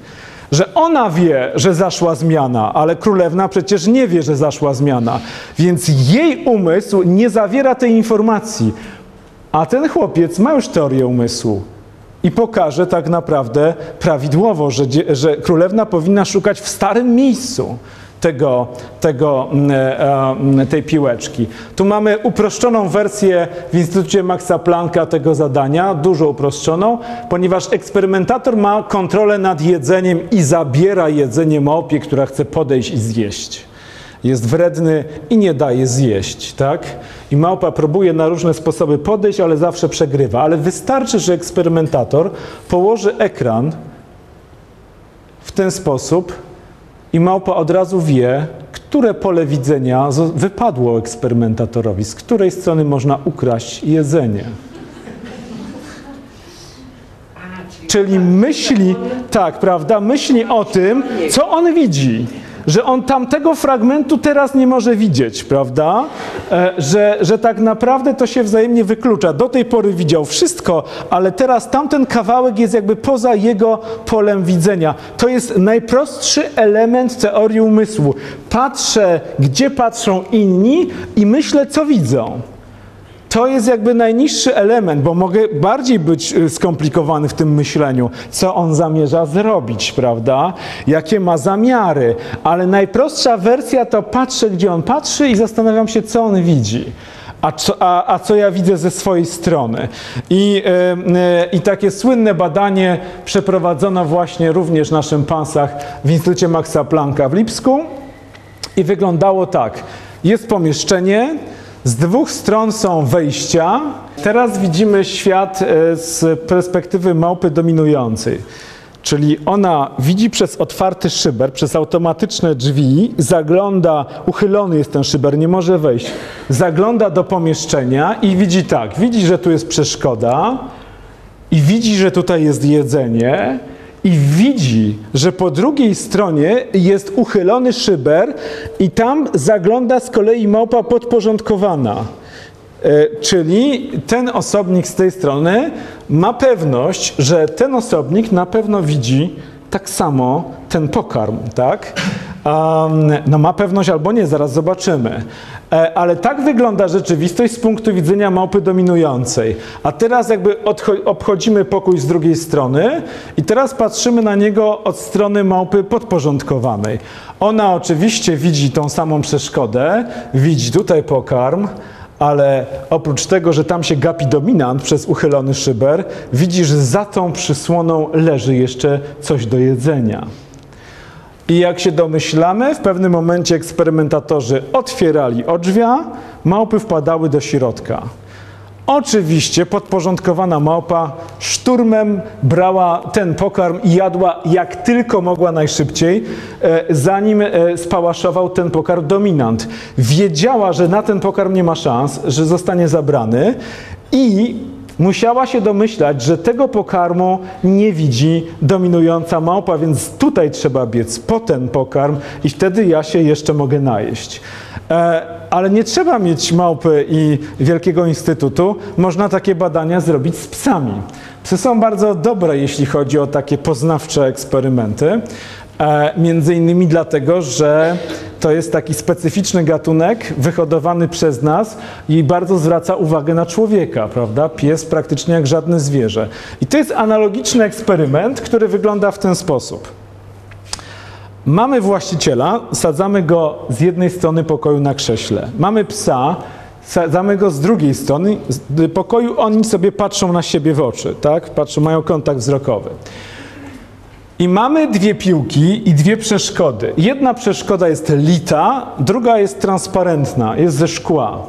Że ona wie, że zaszła zmiana, ale królewna przecież nie wie, że zaszła zmiana. Więc jej umysł nie zawiera tej informacji. A ten chłopiec ma już teorię umysłu i pokaże tak naprawdę prawidłowo, że, że królewna powinna szukać w starym miejscu tego, tego, mm, e, mm, tej piłeczki. Tu mamy uproszczoną wersję w Instytucie Maxa Plancka tego zadania, dużo uproszczoną, ponieważ eksperymentator ma kontrolę nad jedzeniem i zabiera jedzenie małpie, która chce podejść i zjeść jest wredny i nie daje zjeść, tak? I małpa próbuje na różne sposoby podejść, ale zawsze przegrywa. Ale wystarczy, że eksperymentator położy ekran w ten sposób i małpa od razu wie, które pole widzenia wypadło eksperymentatorowi, z której strony można ukraść jedzenie. Czyli myśli, tak, prawda, myśli o tym, co on widzi. Że on tamtego fragmentu teraz nie może widzieć, prawda? E, że, że tak naprawdę to się wzajemnie wyklucza. Do tej pory widział wszystko, ale teraz tamten kawałek jest jakby poza jego polem widzenia. To jest najprostszy element teorii umysłu. Patrzę, gdzie patrzą inni i myślę, co widzą. To jest jakby najniższy element, bo mogę bardziej być y, skomplikowany w tym myśleniu, co on zamierza zrobić, prawda? Jakie ma zamiary, ale najprostsza wersja to patrzę, gdzie on patrzy i zastanawiam się, co on widzi. A co, a, a co ja widzę ze swojej strony? I, y, y, I takie słynne badanie przeprowadzono właśnie również na szympansach w Instytucie Maxa Plancka w Lipsku. I wyglądało tak. Jest pomieszczenie, z dwóch stron są wejścia. Teraz widzimy świat e, z perspektywy małpy dominującej. Czyli ona widzi przez otwarty szyber, przez automatyczne drzwi, zagląda, uchylony jest ten szyber, nie może wejść. Zagląda do pomieszczenia i widzi tak, widzi, że tu jest przeszkoda i widzi, że tutaj jest jedzenie i widzi, że po drugiej stronie jest uchylony szyber i tam zagląda z kolei małpa podporządkowana. E, Czyli ten osobnik z tej strony ma pewność, że ten osobnik na pewno widzi tak samo ten pokarm, tak? No ma pewność albo nie, zaraz zobaczymy. E, Ale tak wygląda rzeczywistość z punktu widzenia małpy dominującej. A teraz jakby obchodzimy pokój z drugiej strony i teraz patrzymy na niego od strony małpy podporządkowanej. Ona oczywiście widzi tą samą przeszkodę, widzi tutaj pokarm, ale oprócz tego, że tam się gapi dominant przez uchylony szyber, widzisz, że za tą przysłoną leży jeszcze coś do jedzenia. I jak się domyślamy, w pewnym momencie eksperymentatorzy otwierali odrzwia, małpy wpadały do środka. Oczywiście podporządkowana małpa szturmem brała ten pokarm i jadła jak tylko mogła najszybciej, e, zanim e, spałaszował ten pokarm dominant. Wiedziała, że na ten pokarm nie ma szans, że zostanie zabrany i musiała się domyślać, że tego pokarmu nie widzi dominująca małpa, więc tutaj trzeba biec po ten pokarm i wtedy ja się jeszcze mogę najeść. E, ale nie trzeba mieć małpy i wielkiego instytutu. Można takie badania zrobić z psami. Psy są bardzo dobre, jeśli chodzi o takie poznawcze eksperymenty. E, między innymi dlatego, że to jest taki specyficzny gatunek wyhodowany przez nas i bardzo zwraca uwagę na człowieka, prawda? Pies praktycznie jak żadne zwierzę. I to jest analogiczny eksperyment, który wygląda w ten sposób. Mamy właściciela, sadzamy go z jednej strony pokoju na krześle. Mamy psa, sadzamy go z drugiej strony z pokoju, oni sobie patrzą na siebie w oczy, tak? Patrzą, mają kontakt wzrokowy. I mamy dwie piłki i dwie przeszkody. Jedna przeszkoda jest lita, druga jest transparentna, jest ze szkła.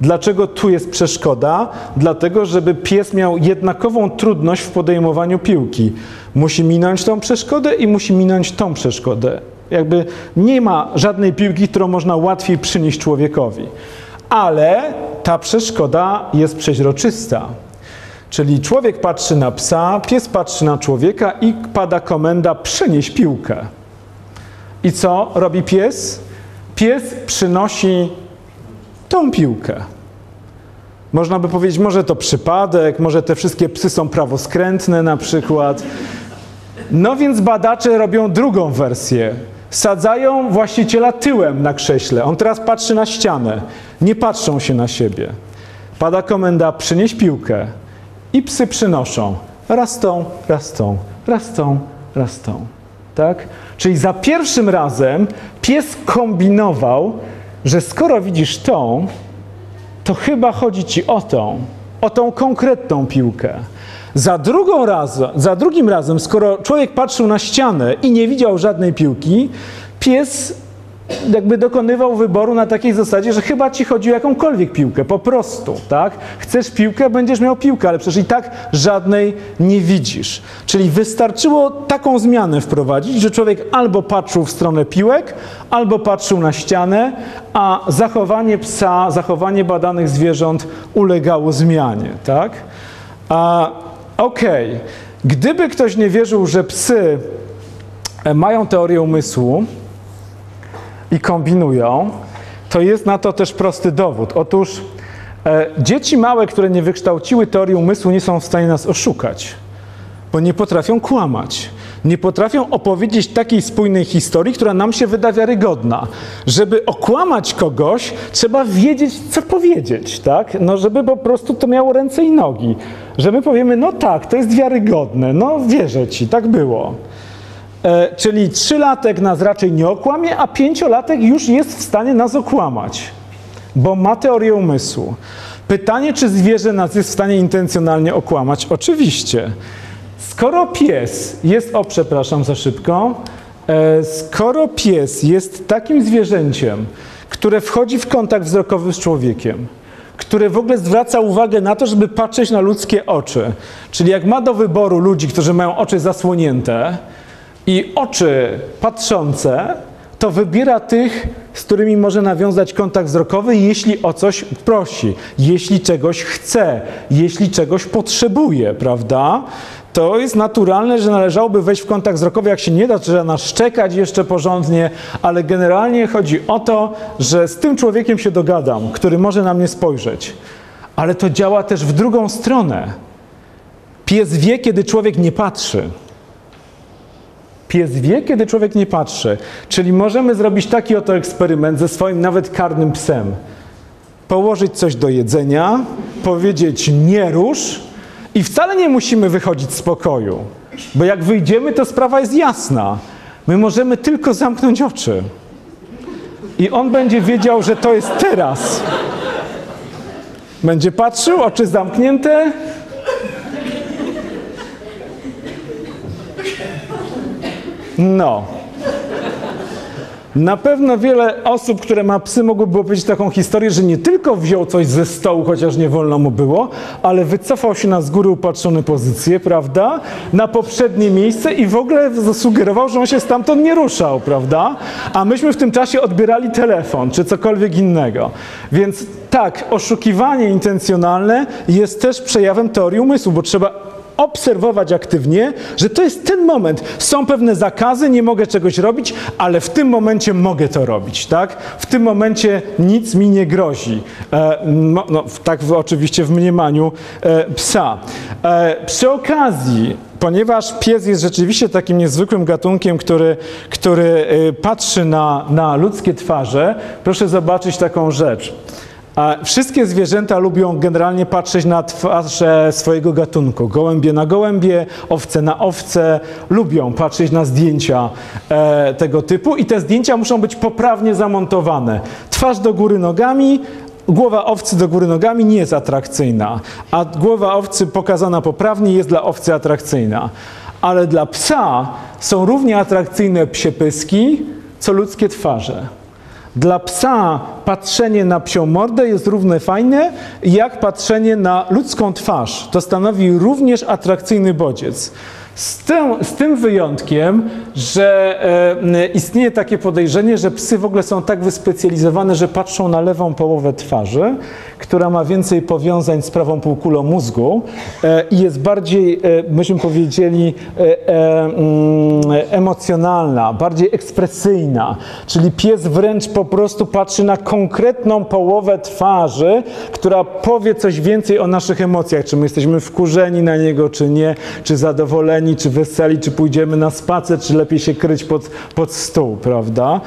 Dlaczego tu jest przeszkoda? Dlatego, żeby pies miał jednakową trudność w podejmowaniu piłki. Musi minąć tą przeszkodę i musi minąć tą przeszkodę. Jakby nie ma żadnej piłki, którą można łatwiej przynieść człowiekowi. Ale ta przeszkoda jest przeźroczysta. Czyli człowiek patrzy na psa, pies patrzy na człowieka i pada komenda przynieś piłkę. I co robi pies? Pies przynosi tą piłkę. Można by powiedzieć, może to przypadek, może te wszystkie psy są prawoskrętne na przykład. No więc badacze robią drugą wersję. Sadzają właściciela tyłem na krześle. On teraz patrzy na ścianę. Nie patrzą się na siebie. Pada komenda przynieś piłkę. I psy przynoszą. Raz tą, raz tą, raz tą, raz tą. Tak? Czyli za pierwszym razem pies kombinował, że skoro widzisz tą, to chyba chodzi ci o tą, o tą konkretną piłkę. Za, drugą raz, za drugim razem, skoro człowiek patrzył na ścianę i nie widział żadnej piłki, pies jakby dokonywał wyboru na takiej zasadzie, że chyba ci chodzi o jakąkolwiek piłkę, po prostu, tak? Chcesz piłkę, będziesz miał piłkę, ale przecież i tak żadnej nie widzisz. Czyli wystarczyło taką zmianę wprowadzić, że człowiek albo patrzył w stronę piłek, albo patrzył na ścianę, a zachowanie psa, zachowanie badanych zwierząt ulegało zmianie, tak? A, Okej, gdyby ktoś nie wierzył, że psy e, mają teorię umysłu, i kombinują, to jest na to też prosty dowód. Otóż e, dzieci małe, które nie wykształciły teorii umysłu, nie są w stanie nas oszukać, bo nie potrafią kłamać. Nie potrafią opowiedzieć takiej spójnej historii, która nam się wyda wiarygodna. Żeby okłamać kogoś, trzeba wiedzieć, co powiedzieć, tak? No, żeby po prostu to miało ręce i nogi. Że my powiemy, no tak, to jest wiarygodne, no wierzę ci, tak było. E, czyli trzylatek nas raczej nie okłamie, a pięciolatek już jest w stanie nas okłamać, bo ma teorię umysłu. Pytanie, czy zwierzę nas jest w stanie intencjonalnie okłamać? Oczywiście. Skoro pies jest, o przepraszam za szybko, e, skoro pies jest takim zwierzęciem, które wchodzi w kontakt wzrokowy z człowiekiem, które w ogóle zwraca uwagę na to, żeby patrzeć na ludzkie oczy, czyli jak ma do wyboru ludzi, którzy mają oczy zasłonięte, i oczy patrzące, to wybiera tych, z którymi może nawiązać kontakt wzrokowy, jeśli o coś prosi, jeśli czegoś chce, jeśli czegoś potrzebuje, prawda? To jest naturalne, że należałoby wejść w kontakt wzrokowy, jak się nie da, trzeba naszczekać jeszcze porządnie, ale generalnie chodzi o to, że z tym człowiekiem się dogadam, który może na mnie spojrzeć. Ale to działa też w drugą stronę. Pies wie, kiedy człowiek nie patrzy. Pies wie, kiedy człowiek nie patrzy. Czyli możemy zrobić taki oto eksperyment ze swoim nawet karnym psem. Położyć coś do jedzenia, powiedzieć nie rusz i wcale nie musimy wychodzić z pokoju. Bo jak wyjdziemy, to sprawa jest jasna. My możemy tylko zamknąć oczy. I on będzie wiedział, że to jest teraz. Będzie patrzył, oczy zamknięte, No. Na pewno wiele osób, które ma psy, mogłyby opowiedzieć taką historię, że nie tylko wziął coś ze stołu, chociaż nie wolno mu było, ale wycofał się na z góry upatrzone pozycje, prawda? Na poprzednie miejsce i w ogóle zasugerował, że on się stamtąd nie ruszał, prawda? A myśmy w tym czasie odbierali telefon czy cokolwiek innego. Więc tak, oszukiwanie intencjonalne jest też przejawem teorii umysłu, bo trzeba obserwować aktywnie, że to jest ten moment. Są pewne zakazy, nie mogę czegoś robić, ale w tym momencie mogę to robić, tak? W tym momencie nic mi nie grozi. E, no, no, tak w, oczywiście w mniemaniu e, psa. E, przy okazji, ponieważ pies jest rzeczywiście takim niezwykłym gatunkiem, który, który e, patrzy na, na ludzkie twarze, proszę zobaczyć taką rzecz. Wszystkie zwierzęta lubią generalnie patrzeć na twarze swojego gatunku. Gołębie na gołębie, owce na owce. Lubią patrzeć na zdjęcia e, tego typu i te zdjęcia muszą być poprawnie zamontowane. Twarz do góry nogami, Głowa owcy do góry nogami nie jest atrakcyjna, a głowa owcy pokazana poprawnie jest dla owcy atrakcyjna. Ale dla psa są równie atrakcyjne psie pyski, co ludzkie twarze. Dla psa patrzenie na psią mordę jest równie fajne, jak patrzenie na ludzką twarz. To stanowi również atrakcyjny bodziec. Z tym, z tym wyjątkiem, że e, istnieje takie podejrzenie, że psy w ogóle są tak wyspecjalizowane, że patrzą na lewą połowę twarzy, która ma więcej powiązań z prawą półkulą mózgu e, i jest bardziej, e, myśmy powiedzieli, e, mm, emocjonalna, bardziej ekspresyjna. Czyli pies wręcz po prostu patrzy na konkretną połowę twarzy, która powie coś więcej o naszych emocjach, czy my jesteśmy wkurzeni na niego, czy nie, czy zadowoleni, czy weseli, czy pójdziemy na spacer, czy lepiej się kryć pod, pod stół, prawda?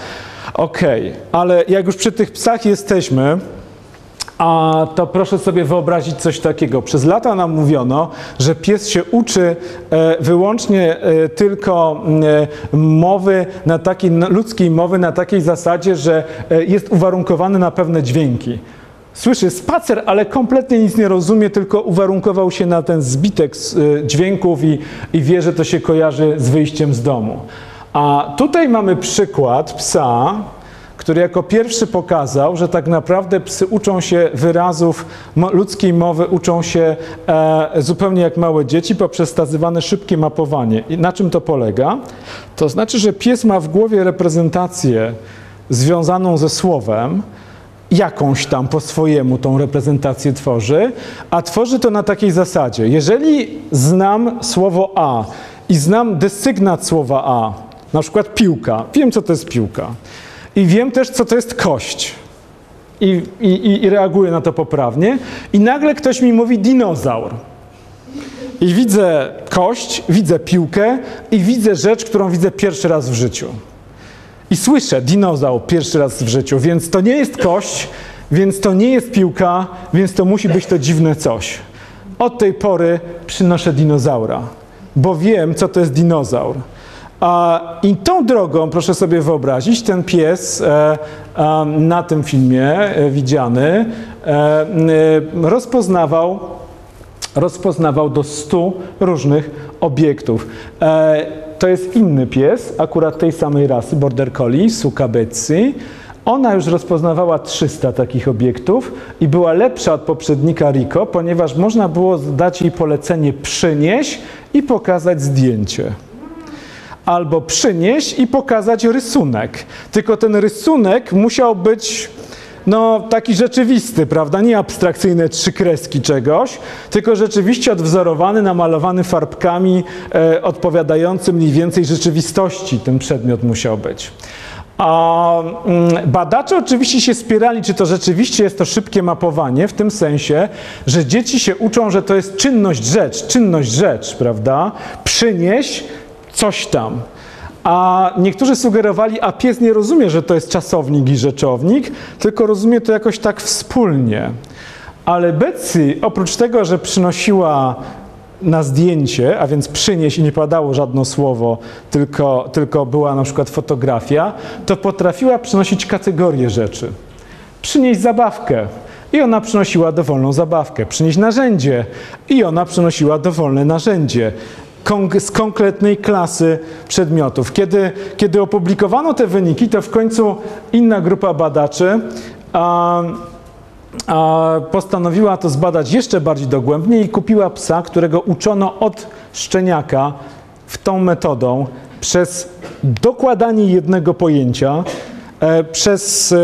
Okej, okay. ale jak już przy tych psach jesteśmy, a to proszę sobie wyobrazić coś takiego. Przez lata nam mówiono, że pies się uczy e, wyłącznie e, tylko e, mowy na takiej, ludzkiej mowy na takiej zasadzie, że jest uwarunkowany na pewne dźwięki. Słyszy spacer, ale kompletnie nic nie rozumie, tylko uwarunkował się na ten zbitek dźwięków i, i wie, że to się kojarzy z wyjściem z domu. A tutaj mamy przykład psa, który jako pierwszy pokazał, że tak naprawdę psy uczą się wyrazów ludzkiej mowy, uczą się e, zupełnie jak małe dzieci poprzez zwane szybkie mapowanie. I na czym to polega? To znaczy, że pies ma w głowie reprezentację związaną ze słowem, jakąś tam po swojemu tą reprezentację tworzy, a tworzy to na takiej zasadzie. Jeżeli znam słowo A i znam desygnat słowa A, na przykład piłka, wiem co to jest piłka, i wiem też, co to jest kość. I, i, I reaguję na to poprawnie. I nagle ktoś mi mówi dinozaur. I widzę kość, widzę piłkę i widzę rzecz, którą widzę pierwszy raz w życiu. I słyszę dinozaur pierwszy raz w życiu, więc to nie jest kość, więc to nie jest piłka, więc to musi być to dziwne coś. Od tej pory przynoszę dinozaura, bo wiem, co to jest dinozaur. I tą drogą, proszę sobie wyobrazić, ten pies e, na tym filmie e, widziany e, rozpoznawał, rozpoznawał do 100 różnych obiektów. To jest inny pies, akurat tej samej rasy, Border Collie, Suka Betsy. Ona już rozpoznawała 300 takich obiektów i była lepsza od poprzednika Rico, ponieważ można było dać jej polecenie przynieść i pokazać zdjęcie. Albo przynieść i pokazać rysunek. Tylko ten rysunek musiał być no, taki rzeczywisty, prawda? Nie abstrakcyjne trzy kreski czegoś, tylko rzeczywiście odwzorowany, namalowany farbkami, e, odpowiadający mniej więcej rzeczywistości ten przedmiot musiał być. A mm, badacze oczywiście się spierali, czy to rzeczywiście jest to szybkie mapowanie, w tym sensie, że dzieci się uczą, że to jest czynność rzecz, czynność rzecz, prawda? Przynieś coś tam. A niektórzy sugerowali, a pies nie rozumie, że to jest czasownik i rzeczownik, tylko rozumie to jakoś tak wspólnie. Ale Betsy, oprócz tego, że przynosiła na zdjęcie, a więc przynieść i nie padało żadne słowo, tylko, tylko była na przykład fotografia, to potrafiła przynosić kategorię rzeczy. Przynieść zabawkę. I ona przynosiła dowolną zabawkę. Przynieść narzędzie. I ona przynosiła dowolne narzędzie z konkretnej klasy przedmiotów. Kiedy, kiedy opublikowano te wyniki, to w końcu inna grupa badaczy a, a postanowiła to zbadać jeszcze bardziej dogłębnie i kupiła psa, którego uczono od szczeniaka w tą metodą przez dokładanie jednego pojęcia. E, Przez e,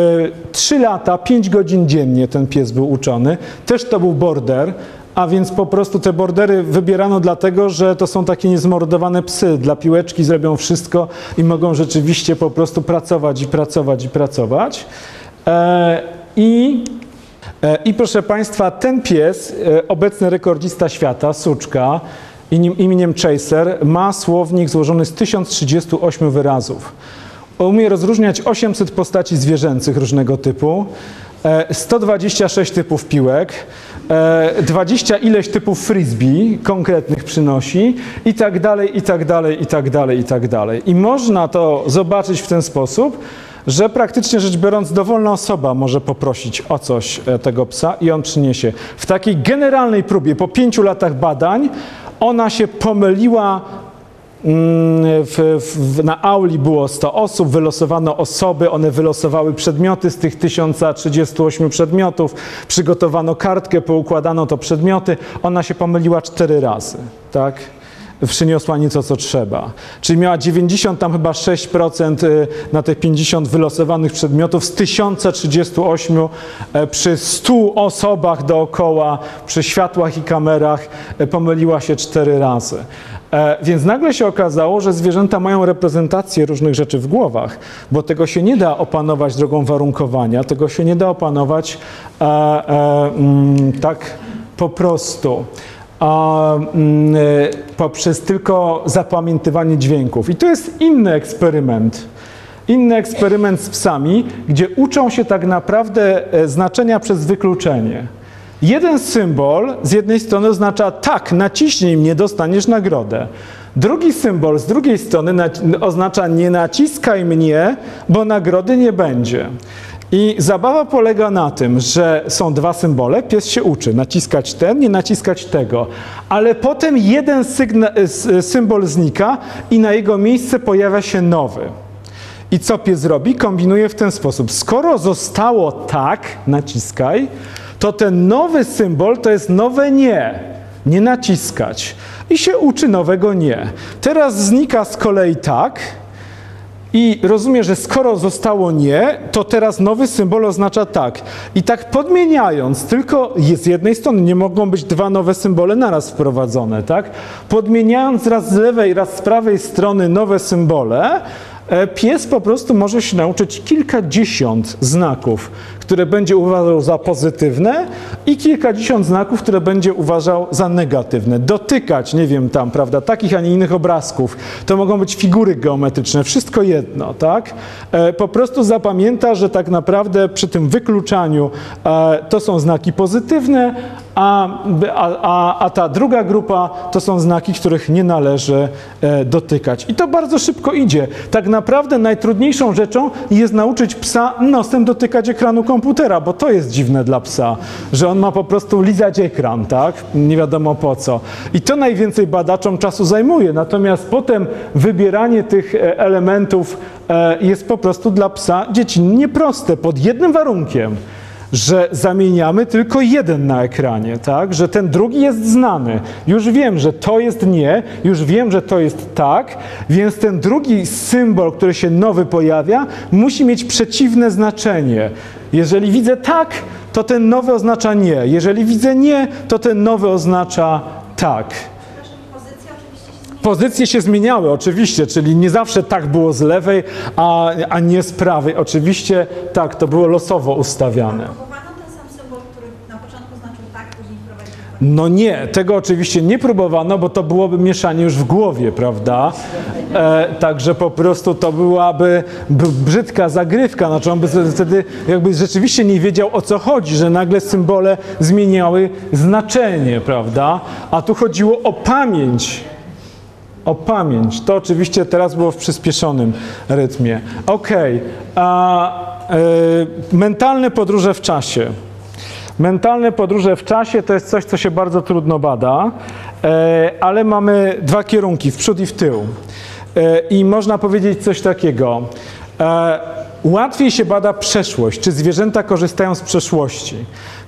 3 lata, 5 godzin dziennie ten pies był uczony. Też to był border, a więc po prostu te bordery wybierano dlatego, że to są takie niezmordowane psy. Dla piłeczki zrobią wszystko i mogą rzeczywiście po prostu pracować i pracować i pracować. E, I E, I proszę Państwa, ten pies, e, obecny rekordzista świata, Suczka, imieniem Chaser, ma słownik złożony z 1038 wyrazów. Umie rozróżniać 800 postaci zwierzęcych różnego typu, e, 126 typów piłek, e, 20 ileś typów frisbee konkretnych przynosi i tak dalej, i tak dalej, i tak dalej, i tak dalej. I można to zobaczyć w ten sposób, że praktycznie rzecz biorąc dowolna osoba może poprosić o coś e, tego psa i on przyniesie. W takiej generalnej próbie po pięciu latach badań ona się pomyliła W, w, na auli było 100 osób, wylosowano osoby, one wylosowały przedmioty z tych 1038 przedmiotów, przygotowano kartkę, poukładano to przedmioty, ona się pomyliła cztery razy, tak? Przyniosła nieco co trzeba. Czyli miała 90 tam chyba 6% y, na te 50 wylosowanych przedmiotów z 1038 e, przy 100 osobach dookoła, przy światłach i kamerach e, pomyliła się cztery razy. E, Więc nagle się okazało, że zwierzęta mają reprezentację różnych rzeczy w głowach, bo tego się nie da opanować drogą warunkowania, tego się nie da opanować e, e, mm, tak po prostu. A, mm, e, poprzez tylko zapamiętywanie dźwięków. I to jest inny eksperyment. Inny eksperyment z psami, gdzie uczą się tak naprawdę e, znaczenia przez wykluczenie. Jeden symbol z jednej strony oznacza tak, naciśnij mnie, dostaniesz nagrodę. Drugi symbol z drugiej strony oznacza nie naciskaj mnie, bo nagrody nie będzie. I zabawa polega na tym, że są dwa symbole, pies się uczy naciskać ten, nie naciskać tego, ale potem jeden symbol znika i na jego miejsce pojawia się nowy. I co pies robi? Kombinuje w ten sposób. Skoro zostało tak, naciskaj, to ten nowy symbol to jest nowe nie. Nie naciskać. I się uczy nowego nie. Teraz znika z kolei tak. I rozumie, że skoro zostało nie, to teraz nowy symbol oznacza tak. I tak podmieniając, tylko z jednej strony nie mogą być dwa nowe symbole naraz wprowadzone, tak? Podmieniając raz z lewej, raz z prawej strony nowe symbole, e, pies po prostu może się nauczyć kilkadziesiąt znaków, które będzie uważał za pozytywne i kilkadziesiąt znaków, które będzie uważał za negatywne. Dotykać, nie wiem tam, prawda, takich, a nie innych obrazków. To mogą być figury geometryczne, wszystko jedno, tak? E, po prostu zapamięta, że tak naprawdę przy tym wykluczaniu e, to są znaki pozytywne, a, a, a, ta druga grupa to są znaki, których nie należy e, dotykać. I to bardzo szybko idzie. Tak naprawdę najtrudniejszą rzeczą jest nauczyć psa nosem dotykać ekranu komputera, bo to jest dziwne dla psa, że on ma po prostu lizać ekran, tak? Nie wiadomo po co. I to najwięcej badaczom czasu zajmuje. Natomiast potem wybieranie tych e, elementów e, jest po prostu dla psa dziecinnie proste, pod jednym warunkiem że zamieniamy tylko jeden na ekranie, tak? Że ten drugi jest znany. Już wiem, że to jest nie, już wiem, że to jest tak, więc ten drugi symbol, który się nowy pojawia, musi mieć przeciwne znaczenie. Jeżeli widzę tak, to ten nowy oznacza nie. Jeżeli widzę nie, to ten nowy oznacza tak. Pozycja oczywiście się zmienia. Pozycje się zmieniały, oczywiście, czyli nie zawsze tak było z lewej, a, a nie z prawej. Oczywiście tak, to było losowo ustawiane. Próbowano ten sam symbol, który na początku znaczył tak, później wprowadził No nie, tego oczywiście nie próbowano, bo to byłoby mieszanie już w głowie, prawda? E, także po prostu to byłaby brzydka zagrywka, znaczy on by wtedy jakby rzeczywiście nie wiedział o co chodzi, że nagle symbole zmieniały znaczenie, prawda? A tu chodziło o pamięć. O pamięć. To oczywiście teraz było w przyspieszonym rytmie. Okej. a e, mentalne podróże w czasie. Mentalne podróże w czasie to jest coś, co się bardzo trudno bada, e, ale mamy dwa kierunki, w przód i w tył. E, I można powiedzieć coś takiego. Łatwiej się bada przeszłość, czy zwierzęta korzystają z przeszłości.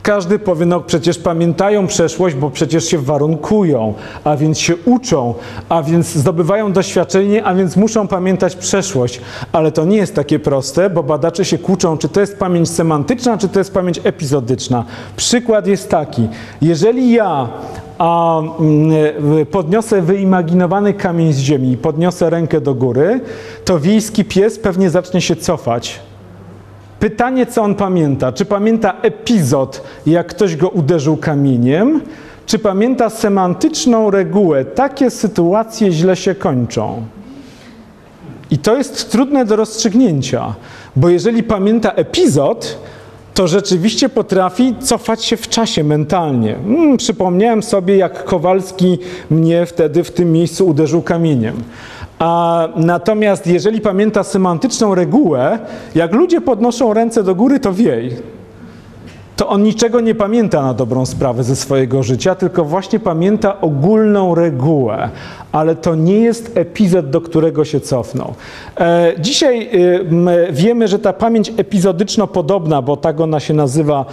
Każdy powie, no przecież pamiętają przeszłość, bo przecież się warunkują, a więc się uczą, a więc zdobywają doświadczenie, a więc muszą pamiętać przeszłość. Ale to nie jest takie proste, bo badacze się kłóczą, czy to jest pamięć semantyczna, czy to jest pamięć epizodyczna. Przykład jest taki. Jeżeli ja a mm, podniosę wyimaginowany kamień z ziemi podniosę rękę do góry, to wiejski pies pewnie zacznie się cofać. Pytanie, co on pamięta? Czy pamięta epizod, jak ktoś go uderzył kamieniem, czy pamięta semantyczną regułę? Takie sytuacje źle się kończą. I to jest trudne do rozstrzygnięcia, bo jeżeli pamięta epizod, to rzeczywiście potrafi cofać się w czasie mentalnie. Mm, przypomniałem sobie, jak Kowalski mnie wtedy w tym miejscu uderzył kamieniem. A natomiast jeżeli pamięta semantyczną regułę, jak ludzie podnoszą ręce do góry, to wiej to on niczego nie pamięta na dobrą sprawę ze swojego życia, tylko właśnie pamięta ogólną regułę, ale to nie jest epizod, do którego się cofnął. E, dzisiaj y, wiemy, że ta pamięć epizodyczno-podobna, bo tak ona się nazywa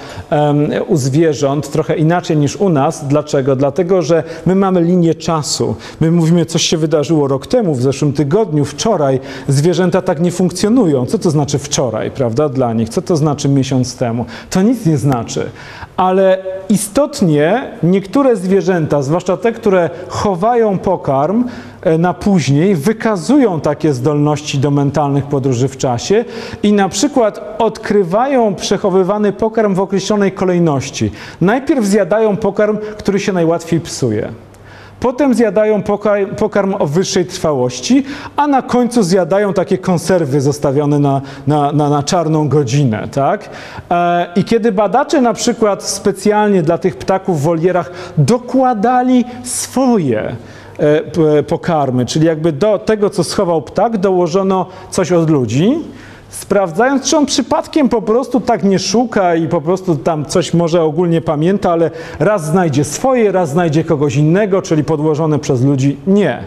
u zwierząt, trochę inaczej niż u nas. Dlaczego? Dlatego, że my mamy linię czasu. My mówimy, coś się wydarzyło rok temu, w zeszłym tygodniu, wczoraj. Zwierzęta tak nie funkcjonują. Co to znaczy wczoraj, prawda, dla nich? Co to znaczy miesiąc temu? To nic nie znaczy. Ale istotnie niektóre zwierzęta, zwłaszcza te, które chowają pokarm e, na później, wykazują takie zdolności do mentalnych podróży w czasie i na przykład odkrywają przechowywany pokarm w określonej kolejności. Najpierw zjadają pokarm, który się najłatwiej psuje. Potem zjadają pokarm, o wyższej trwałości, a na końcu zjadają takie konserwy zostawione na, na, na, na czarną godzinę. Tak? E, I kiedy badacze na przykład specjalnie dla tych ptaków w wolierach dokładali swoje pokarmy, czyli jakby do tego, co schował ptak, dołożono coś od ludzi, sprawdzając, czy on przypadkiem po prostu tak nie szuka i po prostu tam coś może ogólnie pamięta, ale raz znajdzie swoje, raz znajdzie kogoś innego, czyli podłożone przez ludzi. Nie.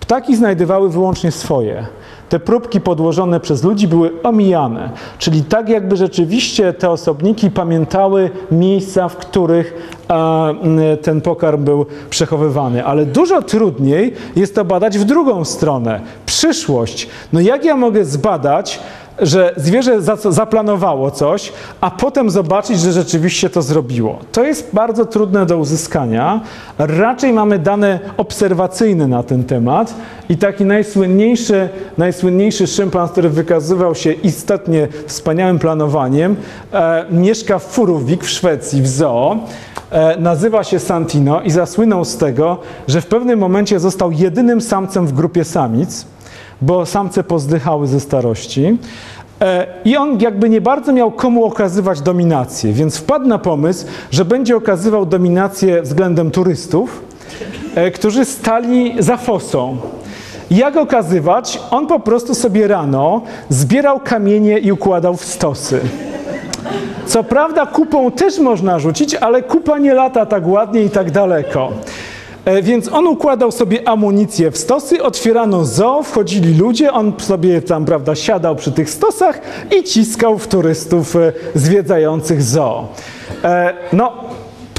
Ptaki znajdowały wyłącznie swoje. Te próbki podłożone przez ludzi były omijane, czyli tak jakby rzeczywiście te osobniki pamiętały miejsca, w których a, ten pokarm był przechowywany. Ale dużo trudniej jest to badać w drugą stronę przyszłość. No jak ja mogę zbadać, że zwierzę za, zaplanowało coś, a potem zobaczyć, że rzeczywiście to zrobiło. To jest bardzo trudne do uzyskania. Raczej mamy dane obserwacyjne na ten temat i taki najsłynniejszy, najsłynniejszy szympans, który wykazywał się istotnie wspaniałym planowaniem, e, mieszka w Furuvik w Szwecji, w zoo. E, nazywa się Santino i zasłynął z tego, że w pewnym momencie został jedynym samcem w grupie samic bo samce pozdychały ze starości. E, I on jakby nie bardzo miał komu okazywać dominację, więc wpadł na pomysł, że będzie okazywał dominację względem turystów, e, którzy stali za fosą. Jak okazywać? On po prostu sobie rano zbierał kamienie i układał w stosy. Co prawda kupą też można rzucić, ale kupa nie lata tak ładnie i tak daleko. E, Więc on układał sobie amunicję w stosy, otwierano zoo, wchodzili ludzie, on sobie tam, prawda, siadał przy tych stosach i ciskał w turystów e, zwiedzających zoo. E, No,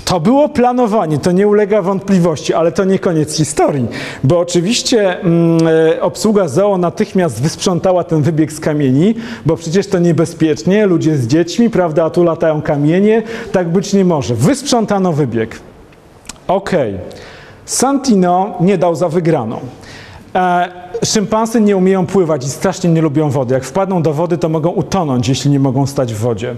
to było planowanie, to nie ulega wątpliwości, ale to nie koniec historii, bo oczywiście mm, obsługa zoo natychmiast wysprzątała ten wybieg z kamieni, bo przecież to niebezpiecznie, ludzie z dziećmi, prawda, a tu latają kamienie, tak być nie może. Wysprzątano wybieg. Okej. Santino nie dał za wygraną. E, szympansy nie umieją pływać i strasznie nie lubią wody. Jak wpadną do wody, to mogą utonąć, jeśli nie mogą stać w wodzie.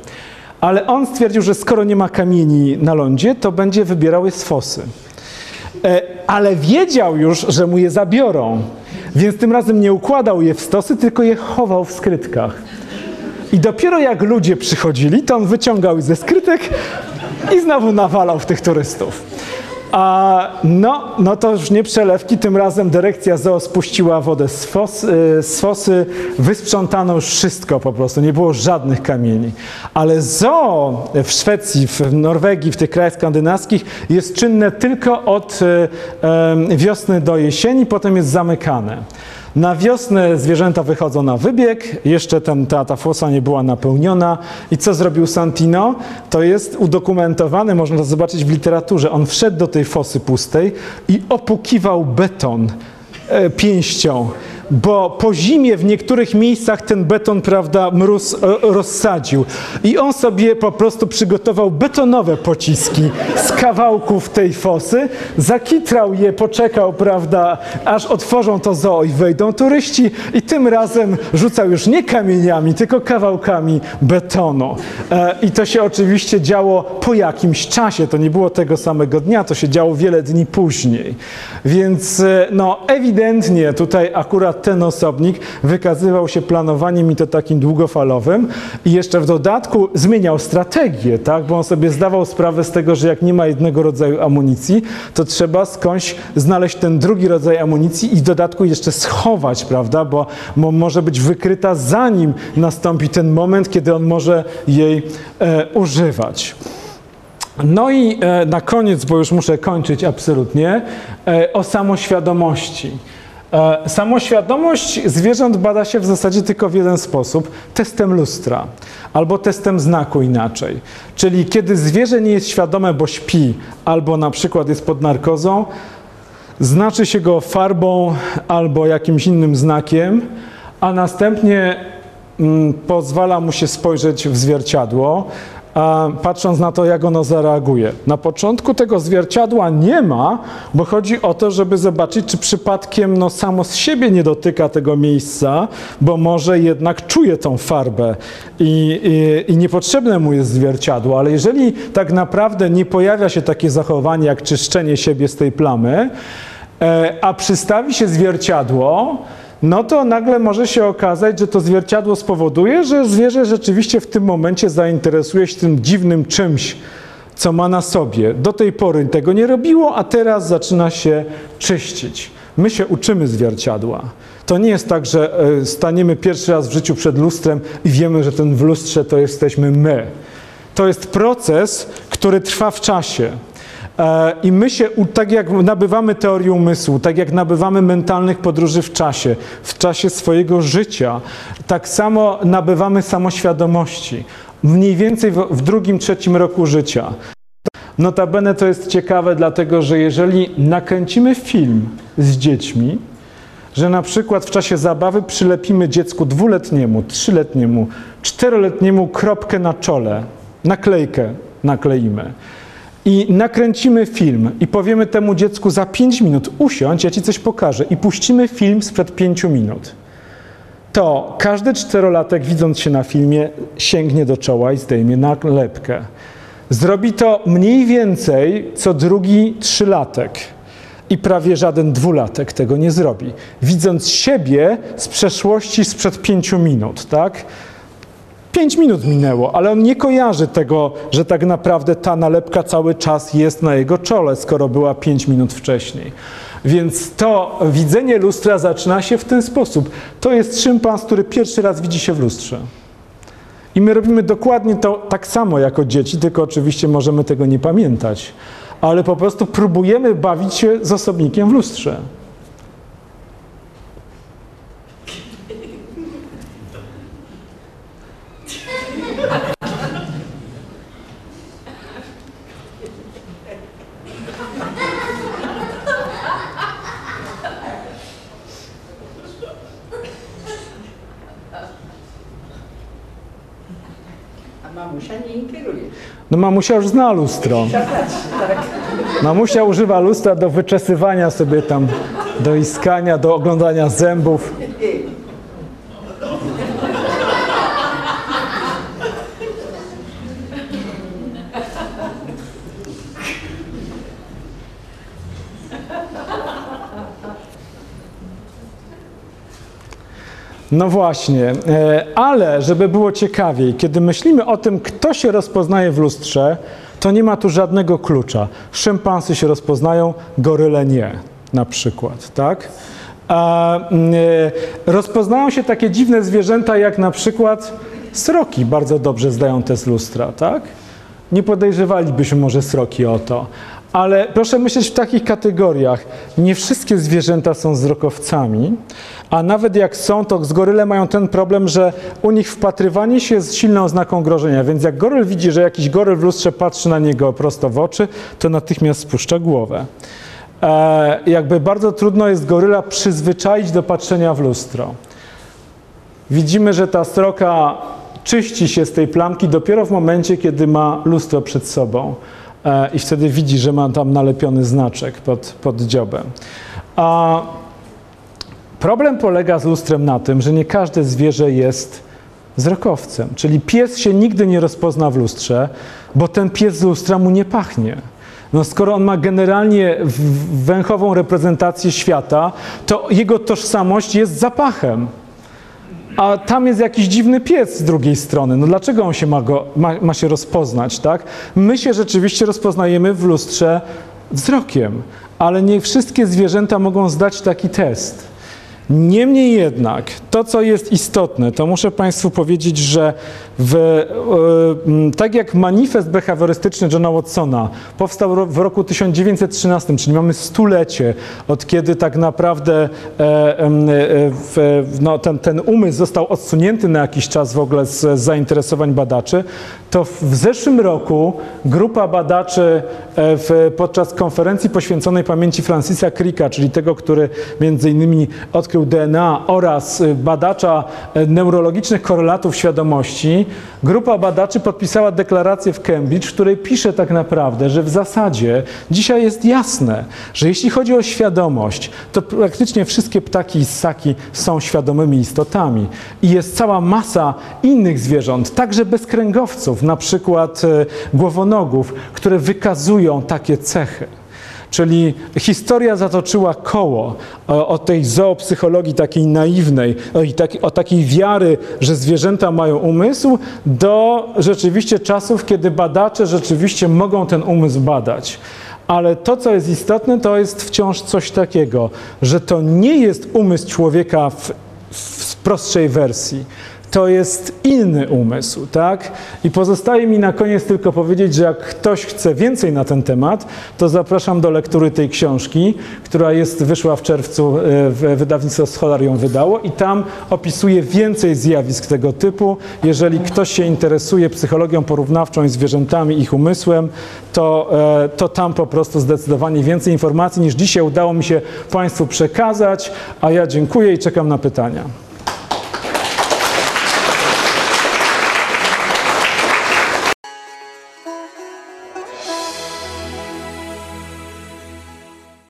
Ale on stwierdził, że skoro nie ma kamieni na lądzie, to będzie wybierał je z fosy. E, ale wiedział już, że mu je zabiorą, więc tym razem nie układał je w stosy, tylko je chował w skrytkach. I dopiero jak ludzie przychodzili, to on wyciągał ze skrytek i znowu nawalał w tych turystów. A no, no to już nie przelewki, tym razem dyrekcja zoo spuściła wodę z, y, z fosy, wysprzątano już wszystko po prostu, nie było żadnych kamieni. Ale zoo w Szwecji, w Norwegii, w tych krajach skandynawskich jest czynne tylko od y, wiosny do jesieni, potem jest zamykane. Na wiosnę zwierzęta wychodzą na wybieg, jeszcze ta, ta fosa nie była napełniona. I co zrobił Santino? To jest udokumentowane, można to zobaczyć w literaturze. On wszedł do tej fosy pustej i opukiwał beton e, pięścią. Bo po zimie w niektórych miejscach ten beton, prawda, mróz e, rozsadził. I on sobie po prostu przygotował betonowe pociski z kawałków tej fosy, zakitrał je, poczekał, prawda, aż otworzą to zoo i wejdą turyści i tym razem rzucał już nie kamieniami, tylko kawałkami betonu. E, I to się oczywiście działo po jakimś czasie, to nie było tego samego dnia, to się działo wiele dni później. Więc e, no ewidentnie tutaj akurat ten osobnik wykazywał się planowaniem i to takim długofalowym i jeszcze w dodatku zmieniał strategię, tak? bo on sobie zdawał sprawę z tego, że jak nie ma jednego rodzaju amunicji, to trzeba skądś znaleźć ten drugi rodzaj amunicji i w dodatku jeszcze schować, prawda, bo, może być wykryta zanim nastąpi ten moment, kiedy on może jej e, używać. No i e, na koniec, bo już muszę kończyć absolutnie, e, o samoświadomości. E, samoświadomość zwierząt bada się w zasadzie tylko w jeden sposób testem lustra albo testem znaku inaczej. Czyli kiedy zwierzę nie jest świadome, bo śpi, albo na przykład jest pod narkozą, znaczy się go farbą albo jakimś innym znakiem, a następnie mm, pozwala mu się spojrzeć w zwierciadło, patrząc na to, jak ono zareaguje. Na początku tego zwierciadła nie ma, bo chodzi o to, żeby zobaczyć, czy przypadkiem no, samo z siebie nie dotyka tego miejsca, bo może jednak czuje tą farbę i, i, i niepotrzebne mu jest zwierciadło. Ale jeżeli tak naprawdę nie pojawia się takie zachowanie, jak czyszczenie siebie z tej plamy, e, a przystawi się zwierciadło, no to nagle może się okazać, że to zwierciadło spowoduje, że zwierzę rzeczywiście w tym momencie zainteresuje się tym dziwnym czymś, co ma na sobie. Do tej pory tego nie robiło, a teraz zaczyna się czyścić. My się uczymy zwierciadła. To nie jest tak, że e, staniemy pierwszy raz w życiu przed lustrem i wiemy, że ten w lustrze to jesteśmy my. To jest proces, który trwa w czasie. E, I my się, tak jak nabywamy teorii umysłu, tak jak nabywamy mentalnych podróży w czasie, w czasie swojego życia, tak samo nabywamy samoświadomości. Mniej więcej w drugim, trzecim roku życia. Notabene to jest ciekawe, dlatego że jeżeli nakręcimy film z dziećmi, że na przykład w czasie zabawy przylepimy dziecku dwuletniemu, trzyletniemu, czteroletniemu kropkę na czole, naklejkę nakleimy i nakręcimy film i powiemy temu dziecku za 5 minut usiądź, ja ci coś pokażę i puścimy film sprzed 5 minut, to każdy czterolatek widząc się na filmie sięgnie do czoła i zdejmie nalepkę. Zrobi to mniej więcej co drugi trzylatek. I prawie żaden dwulatek tego nie zrobi. Widząc siebie z przeszłości sprzed pięciu minut, tak? Pięć minut minęło, ale on nie kojarzy tego, że tak naprawdę ta nalepka cały czas jest na jego czole, skoro była pięć minut wcześniej. Więc to widzenie lustra zaczyna się w ten sposób. To jest szympans, który pierwszy raz widzi się w lustrze. I my robimy dokładnie to tak samo jako dzieci, tylko oczywiście możemy tego nie pamiętać. ale po prostu próbujemy bawić się z osobnikiem w lustrze. Mamusia nie ingeruje. No mamusia już zna lustro. Mamusia używa lustra do wyczesywania sobie tam, do iskania, do oglądania zębów. No właśnie, e, ale żeby było ciekawiej, kiedy myślimy o tym, kto się rozpoznaje w lustrze, to nie ma tu żadnego klucza. Szympansy się rozpoznają, goryle nie, na przykład, tak? A, mm, e, rozpoznają się takie dziwne zwierzęta, jak na przykład sroki bardzo dobrze zdają test lustra, tak? Nie podejrzewalibyśmy może sroki o to. Ale proszę myśleć w takich kategoriach. Nie wszystkie zwierzęta są wzrokowcami, a nawet jak są, to z goryle mają ten problem, że u nich wpatrywanie się jest silną oznaką grożenia. Więc jak goryl widzi, że jakiś goryl w lustrze patrzy na niego prosto w oczy, to natychmiast spuszcza głowę. E, jakby bardzo trudno jest goryla przyzwyczaić do patrzenia w lustro. Widzimy, że ta sroka czyści się z tej plamki dopiero w momencie, kiedy ma lustro przed sobą e, i wtedy widzi, że ma tam nalepiony znaczek pod, pod dziobem. A problem polega z lustrem na tym, że nie każde zwierzę jest wzrokowcem, czyli pies się nigdy nie rozpozna w lustrze, bo ten pies z lustra mu nie pachnie. No skoro on ma generalnie węchową reprezentację świata, to jego tożsamość jest zapachem. A tam jest jakiś dziwny pies z drugiej strony. No dlaczego on się ma, go, ma, ma się rozpoznać, tak? My się rzeczywiście rozpoznajemy w lustrze wzrokiem, ale nie wszystkie zwierzęta mogą zdać taki test. Niemniej jednak, to co jest istotne, to muszę Państwu powiedzieć, że w, e, tak jak manifest behawiorystyczny Johna Watsona powstał w roku 1913, czyli mamy stulecie od kiedy tak naprawdę e, e, no, ten, ten umysł został odsunięty na jakiś czas w ogóle z, zainteresowań badaczy, to w, zeszłym roku grupa badaczy w, podczas konferencji poświęconej pamięci Francisa Cricka, czyli tego, który między innymi odkrył DNA oraz y, badacza e, neurologicznych korelatów świadomości, grupa badaczy podpisała deklarację w Cambridge, w której pisze tak naprawdę, że w zasadzie dzisiaj jest jasne, że jeśli chodzi o świadomość, to praktycznie wszystkie ptaki i ssaki są świadomymi istotami i jest cała masa innych zwierząt, także bezkręgowców, na przykład e, głowonogów, które wykazują takie cechy. Czyli historia zatoczyła koło o, o tej zoopsychologii takiej naiwnej, taki, o takiej wiary, że zwierzęta mają umysł, do rzeczywiście czasów, kiedy badacze rzeczywiście mogą ten umysł badać. Ale to, co jest istotne, to jest wciąż coś takiego, że to nie jest umysł człowieka w, w prostszej wersji to jest inny umysł, tak? I pozostaje mi na koniec tylko powiedzieć, że jak ktoś chce więcej na ten temat, to zapraszam do lektury tej książki, która jest, wyszła w czerwcu, e, w- wydawnictwo Scholar ją wydało i tam opisuje więcej zjawisk tego typu. Jeżeli ktoś się interesuje psychologią porównawczą i zwierzętami, ich umysłem, to, e, to tam po prostu zdecydowanie więcej informacji niż dzisiaj udało mi się Państwu przekazać, a ja dziękuję i czekam na pytania.